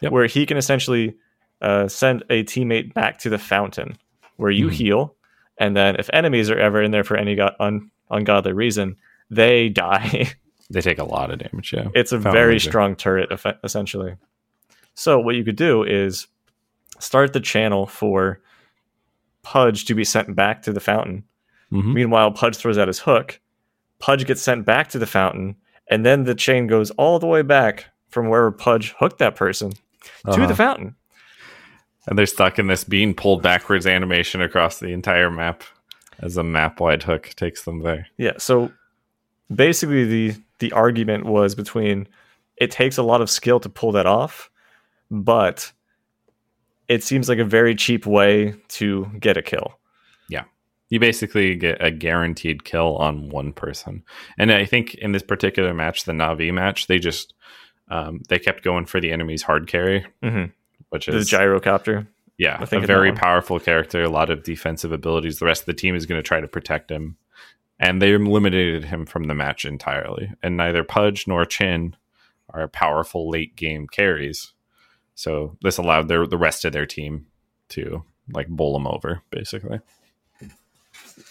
S1: Yep.
S2: where he can essentially uh, send a teammate back to the fountain where you
S1: Mhm.
S2: heal, and then if enemies are ever in there for any go- un- ungodly reason, they die.
S1: They take a lot of damage. Yeah.
S2: it's a
S1: Fountain
S2: very
S1: laser.
S2: strong turret, essentially. So what you could do is start the channel for Pudge to be sent back to the fountain.
S1: Mhm.
S2: Meanwhile, Pudge throws out his hook. Pudge gets sent back to the fountain, and then the chain goes all the way back from wherever Pudge hooked that person to
S1: Uh-huh.
S2: the fountain.
S1: And they're stuck in this being pulled backwards animation across the entire map as a map wide hook takes them there.
S2: Yeah. So basically, the the argument was between it takes a lot of skill to pull that off, but it seems like a very cheap way to get a kill.
S1: You basically get a guaranteed kill on one person. And I think in this particular match, the Navi match, they just um, they kept going for the enemy's hard carry,
S2: Mhm.
S1: which is The
S2: gyrocopter.
S1: yeah,
S2: I think
S1: a very powerful character, a lot of defensive abilities. The rest of the team is going to try to protect him. And they eliminated him from the match entirely. And neither Pudge nor Chen are powerful late game carries. So this allowed their the rest of their team to like bowl them over, basically.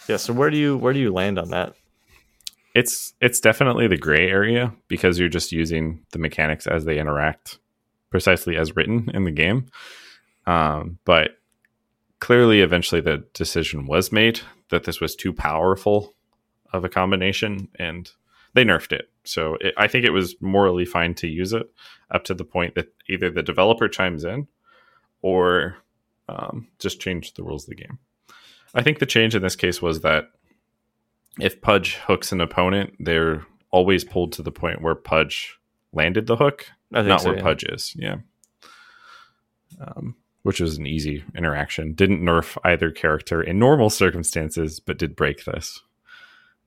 S2: Yeah. So where do you where do you land on that?
S1: It's it's definitely the gray area because you're just using the mechanics as they interact precisely as written in the game. Um, but clearly, eventually, the decision was made that this was too powerful of a combination, and they nerfed it. So it, I think it was morally fine to use it up to the point that either the developer chimes in or um, just change the rules of the game. I think the change in this case was that if Pudge hooks an opponent, they're always pulled to the point where Pudge landed the hook, not so, where yeah. Pudge is. Yeah. Um, which was an easy interaction. Didn't nerf either character in normal circumstances, but did break this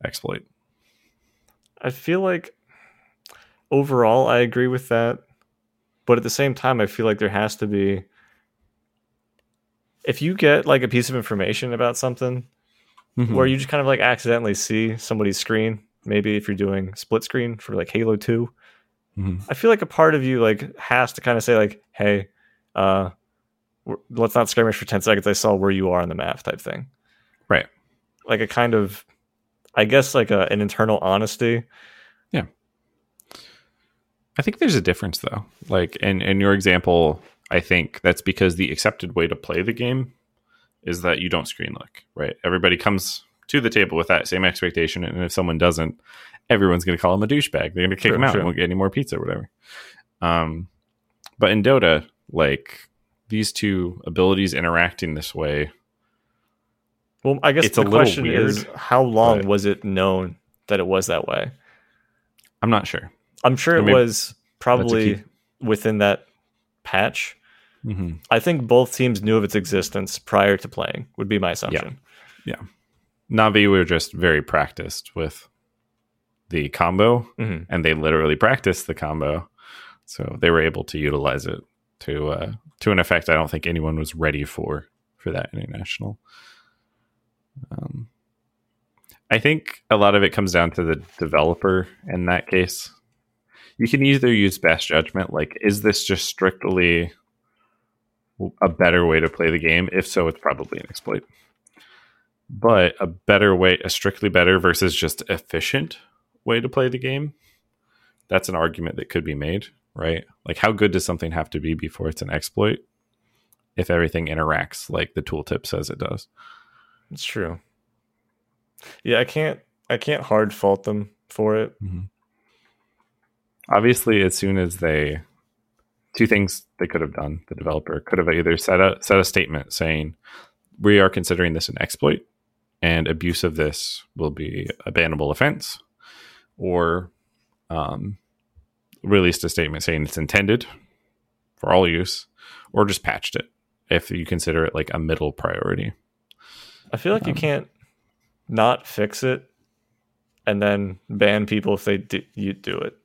S1: exploit.
S2: I feel like overall I agree with that. But at the same time, I feel like there has to be if you get like a piece of information about something mm-hmm. where you just kind of like accidentally see somebody's screen, maybe if you're doing split screen for like Halo 2, mm-hmm. I feel like a part of you like has to kind of say like, "Hey, uh let's not skirmish for 10 seconds. I saw where you are on the map type thing."
S1: Right.
S2: Like a kind of I guess like a, an internal honesty.
S1: Yeah. I think there's a difference though. Like in in your example, I think that's because the accepted way to play the game is that you don't screen look, right? Everybody comes to the table with that same expectation, and if someone doesn't, everyone's going to call him a douchebag. They're going to kick him out and won't get any more pizza or whatever. Um, but in Dota, like these two abilities interacting this way.
S2: Well, I guess it's the question weird, is how long was it known that it was that way?
S1: I'm not sure.
S2: I'm sure it was probably within that patch. Mm-hmm. I think both teams knew of its existence prior to playing. Would be my assumption.
S1: Yeah, yeah. Navi were just very practiced with the combo, mm-hmm. and they literally practiced the combo, so they were able to utilize it to uh, to an effect. I don't think anyone was ready for for that international. Um, I think a lot of it comes down to the developer in that case you can either use best judgment, like, is this just strictly a better way to play the game? If so, it's probably an exploit. But a better way, a strictly better versus just efficient way to play the game, that's an argument that could be made, right? Like, how good does something have to be before it's an exploit if everything interacts like the tooltip says it does?
S2: It's true. Yeah, I can't I can't hard fault them for it. Mm-hmm
S1: obviously as soon as they two things they could have done the developer could have either set a set a statement saying we are considering this an exploit and abuse of this will be a bannable offense or um, released a statement saying it's intended for all use or just patched it if you consider it like a middle priority.
S2: I feel like um, you can't not fix it and then ban people if they do, you do it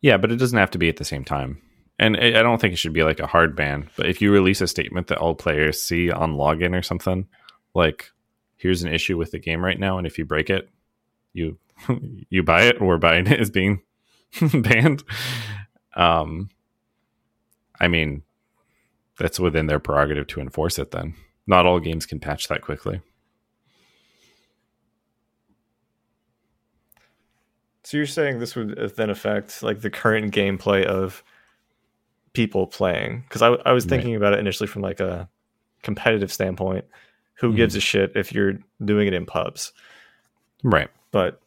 S1: yeah, but it doesn't have to be at the same time. And I don't think it should be like a hard ban. But if you release a statement that all players see on login or something, like here's an issue with the game right now, and if you break it, you you buy it or buying it is being banned. Um, I mean, that's within their prerogative to enforce it. Then not all games can patch that quickly.
S2: So you're saying this would then affect like the current gameplay of people playing? Because I, I was thinking right. about it initially from like a competitive standpoint. Who mm-hmm. gives a shit if you're doing it in pubs?
S1: Right.
S2: But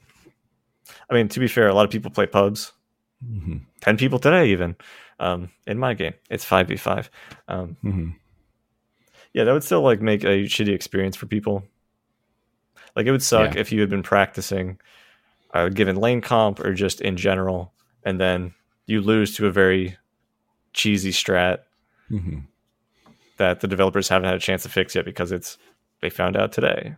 S2: I mean, to be fair, a lot of people play pubs. Mm-hmm. Ten people today, even um, in my game, it's five v five. Um, mm-hmm. Yeah, that would still like make a shitty experience for people. Like it would suck yeah. if you had been practicing a given lane comp or just in general, and then you lose to a very cheesy strat mm-hmm. that the developers haven't had a chance to fix yet because it's they found out today.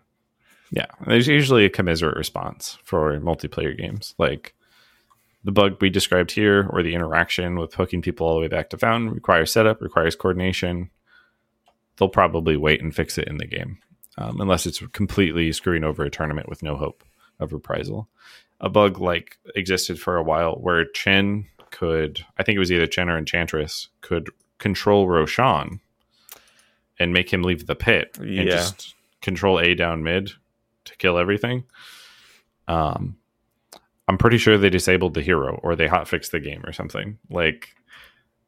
S1: Yeah, there's usually a commiserate response for multiplayer games, like the bug we described here, or the interaction with hooking people all the way back to fountain requires setup, requires coordination. They'll probably wait and fix it in the game, um, unless it's completely screwing over a tournament with no hope of reprisal a bug like existed for a while where Chen could, I think it was either Chen or Enchantress, could control Roshan and make him leave the pit yeah. and just control A down mid to kill everything. Um, I'm pretty sure they disabled the hero or they hotfixed the game or something. Like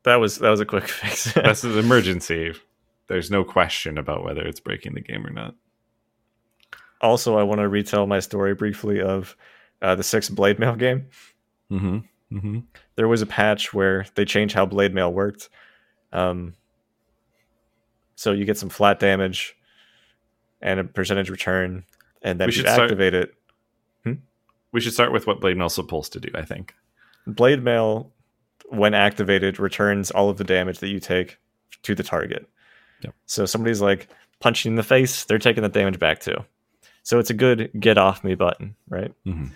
S2: that was that was a quick fix.
S1: That's an emergency. There's no question about whether it's breaking the game or not.
S2: also, I want to retell my story briefly of uh, the sixth blade mail game.
S1: Mm-hmm. Mm-hmm.
S2: There was a patch where they changed how blade mail worked. Um, so you get some flat damage and a percentage return, and then
S1: We
S2: if you
S1: should start-
S2: activate it.
S1: We should start with what Blade Mail's supposed to do. I think.
S2: Blade mail, when activated, returns all of the damage that you take to the target.
S1: Yep.
S2: So somebody's like punching in the face, they're taking the damage back too. So it's a good get off me button, right?
S1: Mhm.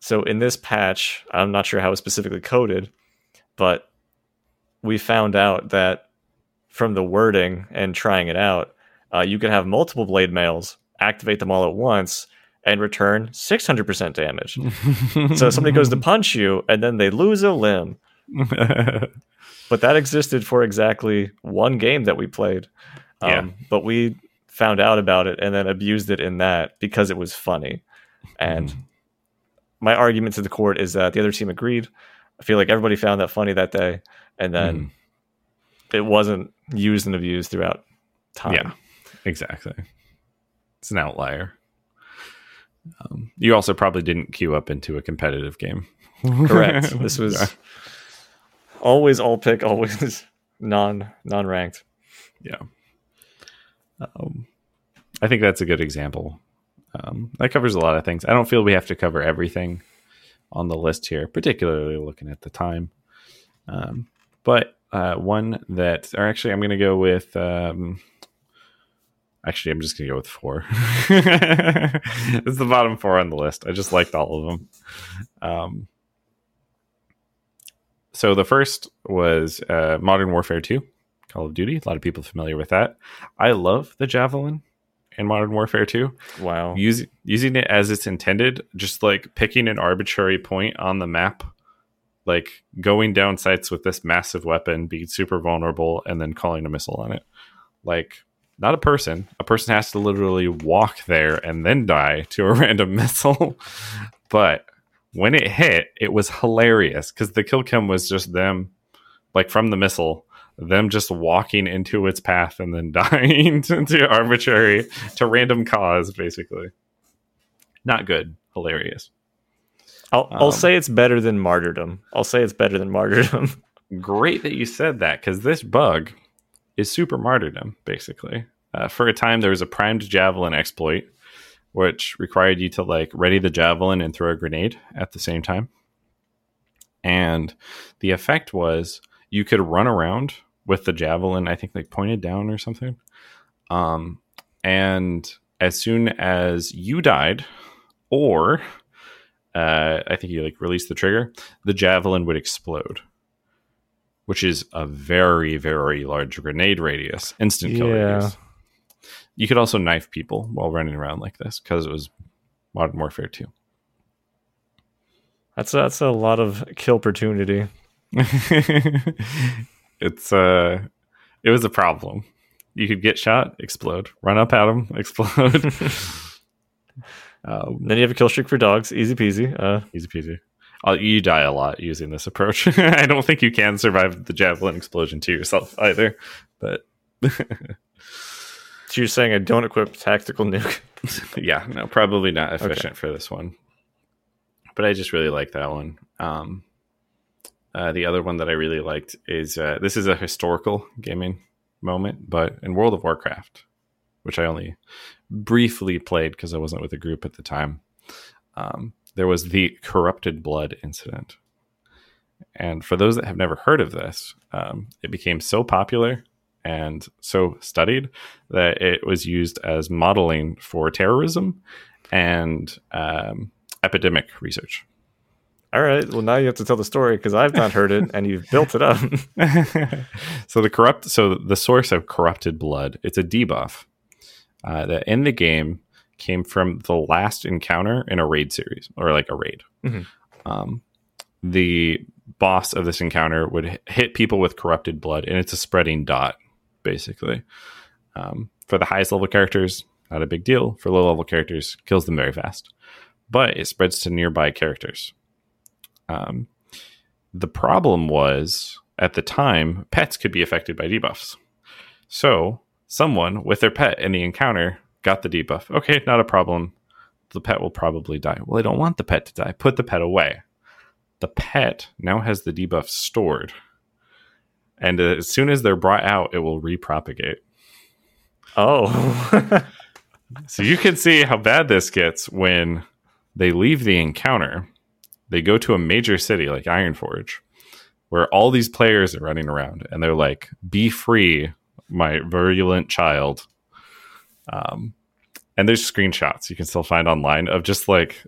S2: So in this patch, I'm not sure how it's specifically coded, but we found out that from the wording and trying it out, uh, you can have multiple blade mails, activate them all at once, and return 600% damage. So somebody goes to punch you, and then they lose a limb. But that existed for exactly one game that we played. Um,
S1: Yeah.
S2: But we found out about it and then abused it in that because it was funny. And
S1: Mhm.
S2: My argument to the court is that the other team agreed. I feel like everybody found that funny that day, and then
S1: Mhm.
S2: it wasn't used and abused throughout time.
S1: Yeah, exactly. It's an outlier. Um, you also probably didn't queue up into a competitive game.
S2: Correct. This was
S1: Yeah.
S2: always all pick, always non non ranked.
S1: yeah. Um, I think that's a good example. Um, that covers a lot of things. I don't feel we have to cover everything on the list here, particularly looking at the time. Um, but uh, one that, or actually, I'm going to go with. Um, actually, I'm just going to go with four. it's the bottom four on the list. I just liked all of them. Um, so the first was uh, Modern Warfare 2. Call of Duty. A lot of people familiar with that. I love the javelin in Modern Warfare 2.
S2: Wow.
S1: Using using it as it's intended, just like picking an arbitrary point on the map, like going down sites with this massive weapon, being super vulnerable, and then calling a missile on it. Like not a person. A person has to literally walk there and then die to a random missile. but when it hit, it was hilarious because the kill cam was just them, like from the missile, them just walking into its path and then dying to, to arbitrary, to random cause, basically. Not good. Hilarious.
S2: I'll, I'll
S1: Um,
S2: say it's better than martyrdom. I'll say it's better than martyrdom.
S1: Great that you said that because this bug is super martyrdom, basically. Uh, for a time, there was a primed javelin exploit, which required you to like ready the javelin and throw a grenade at the same time. And the effect was you could run around with the javelin, I think like pointed down or something. Um, and as soon as you died, or uh, I think you like released the trigger, the javelin would explode, which is a very, very large grenade radius, instant kill
S2: Yeah.
S1: radius. You could also knife people while running around like this because it was Modern Warfare 2.
S2: That's that's a lot of kill opportunity.
S1: it's uh it was a problem. You could get shot, explode, run up at them, explode. um,
S2: Then you have a kill streak for dogs, easy peasy. Uh,
S1: easy peasy. Uh, you die a lot using this approach. I don't think you can survive the javelin explosion to yourself either. But
S2: so you're saying I don't equip tactical nuke?
S1: yeah, no, probably not efficient for this one. But I just really like that one. Um, uh, the other one that I really liked is uh, this is a historical gaming moment, but in World of Warcraft, which I only briefly played because I wasn't with a group at the time, um, there was the corrupted blood incident. And for those that have never heard of this, um, it became so popular and so studied that it was used as modeling for terrorism and um, epidemic research.
S2: All right. Well, now you have to tell the story because I've not heard it, and you've built it up.
S1: so the corrupt, so the source of corrupted blood, it's a debuff uh, that in the game came from the last encounter in a raid series or like a raid.
S2: Mhm.
S1: Um, the boss of this encounter would hit people with corrupted blood, and it's a spreading dot, basically. Um, for the highest level characters, not a big deal. For low level characters, kills them very fast, but it spreads to nearby characters. Um, the problem was at the time, pets could be affected by debuffs. So someone with their pet in the encounter got the debuff. Okay, not a problem. The pet will probably die. Well, I don't want the pet to die. Put the pet away. The pet now has the debuff stored. And as soon as they're brought out, it will repropagate.
S2: Oh.
S1: So you can see how bad this gets when they leave the encounter. They go to a major city like Ironforge, where all these players are running around and they're like, Be free, my virulent child. Um, and there's screenshots you can still find online of just like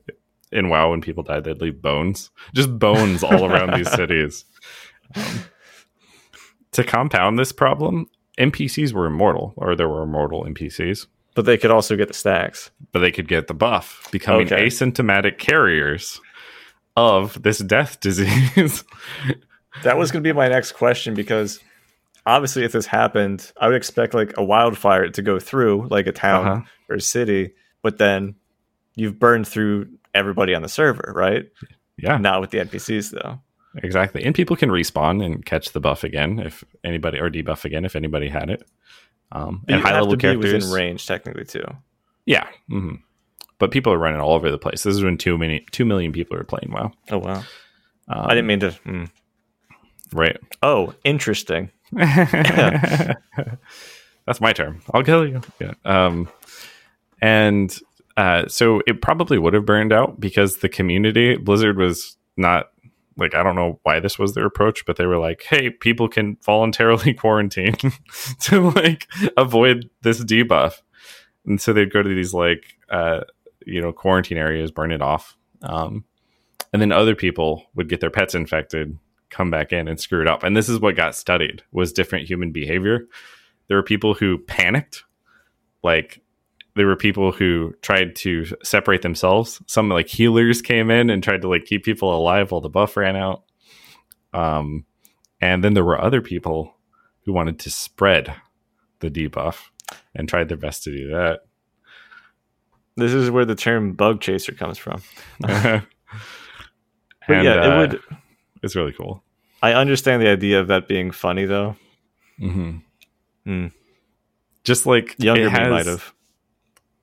S1: in WoW when people died, they'd leave bones, just bones all around these cities. Um, to compound this problem, NPCs were immortal, or there were immortal NPCs,
S2: but they could also get the stacks.
S1: but they could get the buff, becoming
S2: Okay.
S1: asymptomatic carriers of this death disease.
S2: That was going to be my next question because obviously, if this happened, I would expect like a wildfire to go through like a town
S1: Uh-huh.
S2: or a city, but then you've burned through everybody on the server, right?
S1: yeah,
S2: Not with the NPCs though.
S1: exactly. And people can respawn and catch the buff again if anybody, or debuff again if anybody had it. Um, and high level characters,
S2: within range technically too.
S1: yeah. hmm But people are running all over the place. This is when two many two million people are playing WoW.
S2: Oh wow!
S1: Um,
S2: I didn't mean to. hmm.
S1: right.
S2: Oh, interesting.
S1: That's my term. I'll kill you. Yeah. Um, and uh, so it probably would have burned out because the community Blizzard was not like I don't know why this was their approach, but they were like, "Hey, people can voluntarily quarantine to like avoid this debuff," and so they'd go to these like uh, you know quarantine areas, burn it off, um, and then other people would get their pets infected, come back in and screw it up. And this is what got studied was different human behavior. There were people who panicked, like there were people who tried to separate themselves. Some like healers came in and tried to like keep people alive while the buff ran out. Um, and then there were other people who wanted to spread the debuff and tried their best to do that.
S2: This is where the term bug chaser comes from.
S1: and
S2: yeah,
S1: uh,
S2: it would.
S1: It's really cool.
S2: I understand the idea of that being funny though.
S1: hmm
S2: Hmm.
S1: Just like
S2: Younger
S1: it
S2: me
S1: has,
S2: might have.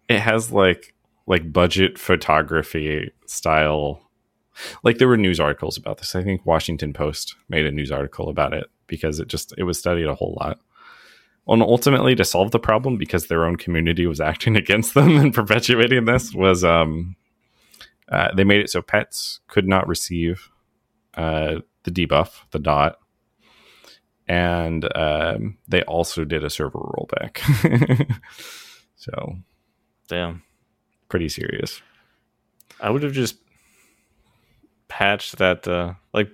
S1: it has like like budget photography style. Like there were news articles about this. I think Washington Post made a news article about it because it just it was studied a whole lot. And ultimately, to solve the problem, because their own community was acting against them and perpetuating this, was um, uh, they made it so pets could not receive uh, the debuff, the dot, and um, they also did a server rollback. so
S2: Damn.
S1: pretty serious.
S2: I would have just patched that. Uh, like,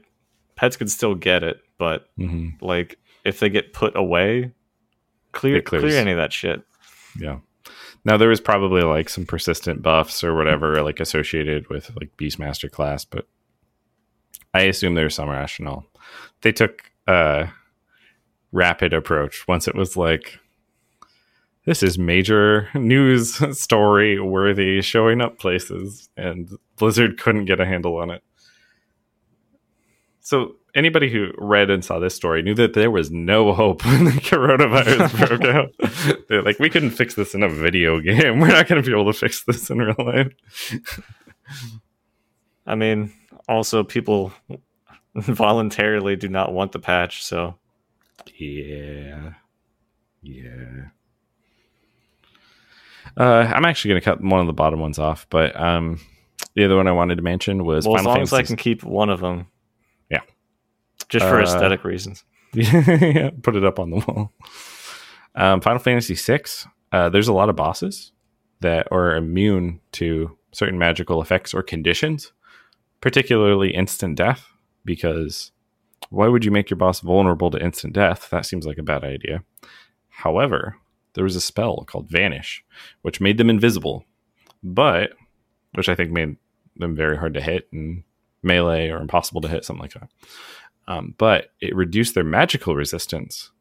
S2: pets could still get it, but
S1: hmm
S2: like if they get put away, clear clear any of that shit.
S1: Yeah. Now there was probably like some persistent buffs or whatever like associated with like Beastmaster class, but I assume there's some rationale. They took a rapid approach once it was like this is major news story worthy showing up places and Blizzard couldn't get a handle on it. So anybody who read and saw this story knew that there was no hope when the coronavirus broke out. They're like, we couldn't fix this in a video game. We're not going to be able to fix this in real life.
S2: I mean, also people voluntarily do not want the patch, so
S1: Yeah. Yeah. Uh, I'm actually going to cut one of the bottom ones off, but um, the other one I wanted to mention was
S2: well, as
S1: Final
S2: long as I can keep one of them. Just for
S1: Uh,
S2: aesthetic reasons.
S1: yeah, put it up on the wall. Um, Final Fantasy VI. Uh, there's a lot of bosses that are immune to certain magical effects or conditions, particularly instant death. Because why would you make your boss vulnerable to instant death? That seems like a bad idea. However, there was a spell called Vanish, which made them invisible, but which I think made them very hard to hit and melee or impossible to hit, something like that um, but it reduced their magical resistance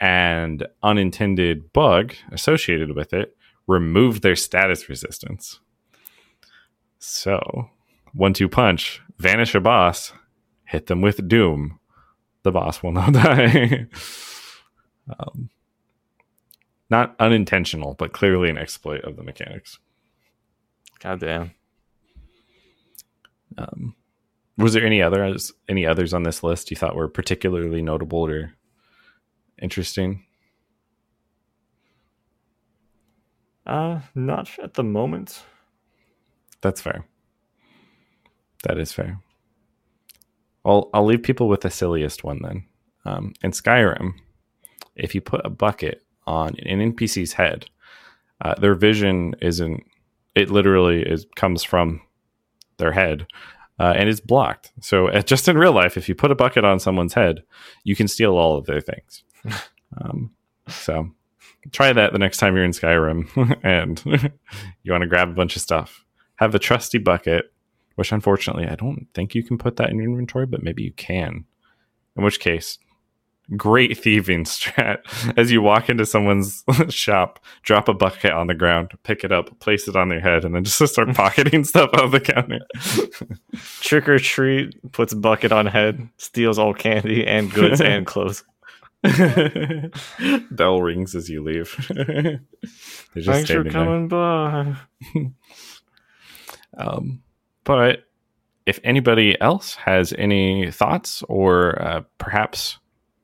S1: and unintended bug associated with it removed their status resistance so one two punch vanish a boss hit them with doom the boss will not die. um, not unintentional, but clearly an exploit of the mechanics.
S2: God damn.
S1: Um, was there any others any others on this list you thought were particularly notable or interesting?
S2: Uh, not at the moment.
S1: That's fair. That is fair. I'll I'll leave people with the silliest one then. Um, in Skyrim, if you put a bucket on an NPC's head, uh, their vision isn't. It literally is comes from their head, uh, and it's blocked. So uh, just in real life, if you put a bucket on someone's head, you can steal all of their things. um, so try that the next time you're in Skyrim and you want to grab a bunch of stuff. Have a trusty bucket, which unfortunately I don't think you can put that in your inventory, but maybe you can. In which case, great thieving strat. As you walk into someone's shop, drop a bucket on the ground, pick it up, place it on their head, and then just start pocketing stuff off the counter.
S2: Trick or treat, puts bucket on head, steals all candy and goods and clothes.
S1: Bell rings as you leave. They're just
S2: Thanks for
S1: standing there.
S2: coming by.
S1: Um, but if anybody else has any thoughts, or uh, perhaps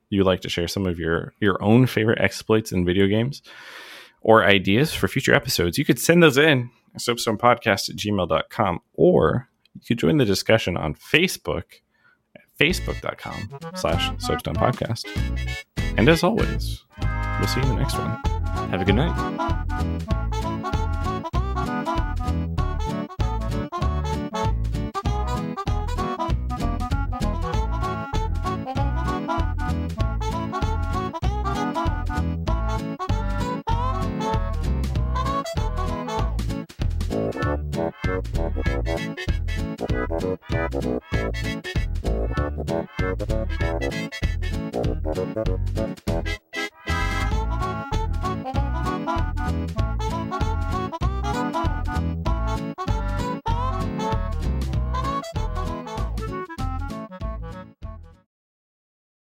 S1: you'd like to share some of your your own favorite exploits in video games, or ideas for future episodes, you could send those in soapstonepodcast at gmail.com, or you could join the discussion on Facebook at facebook.com slash soapstonepodcast. And as always, we'll see you in the next one.
S2: Have a good night.
S3: Thank you.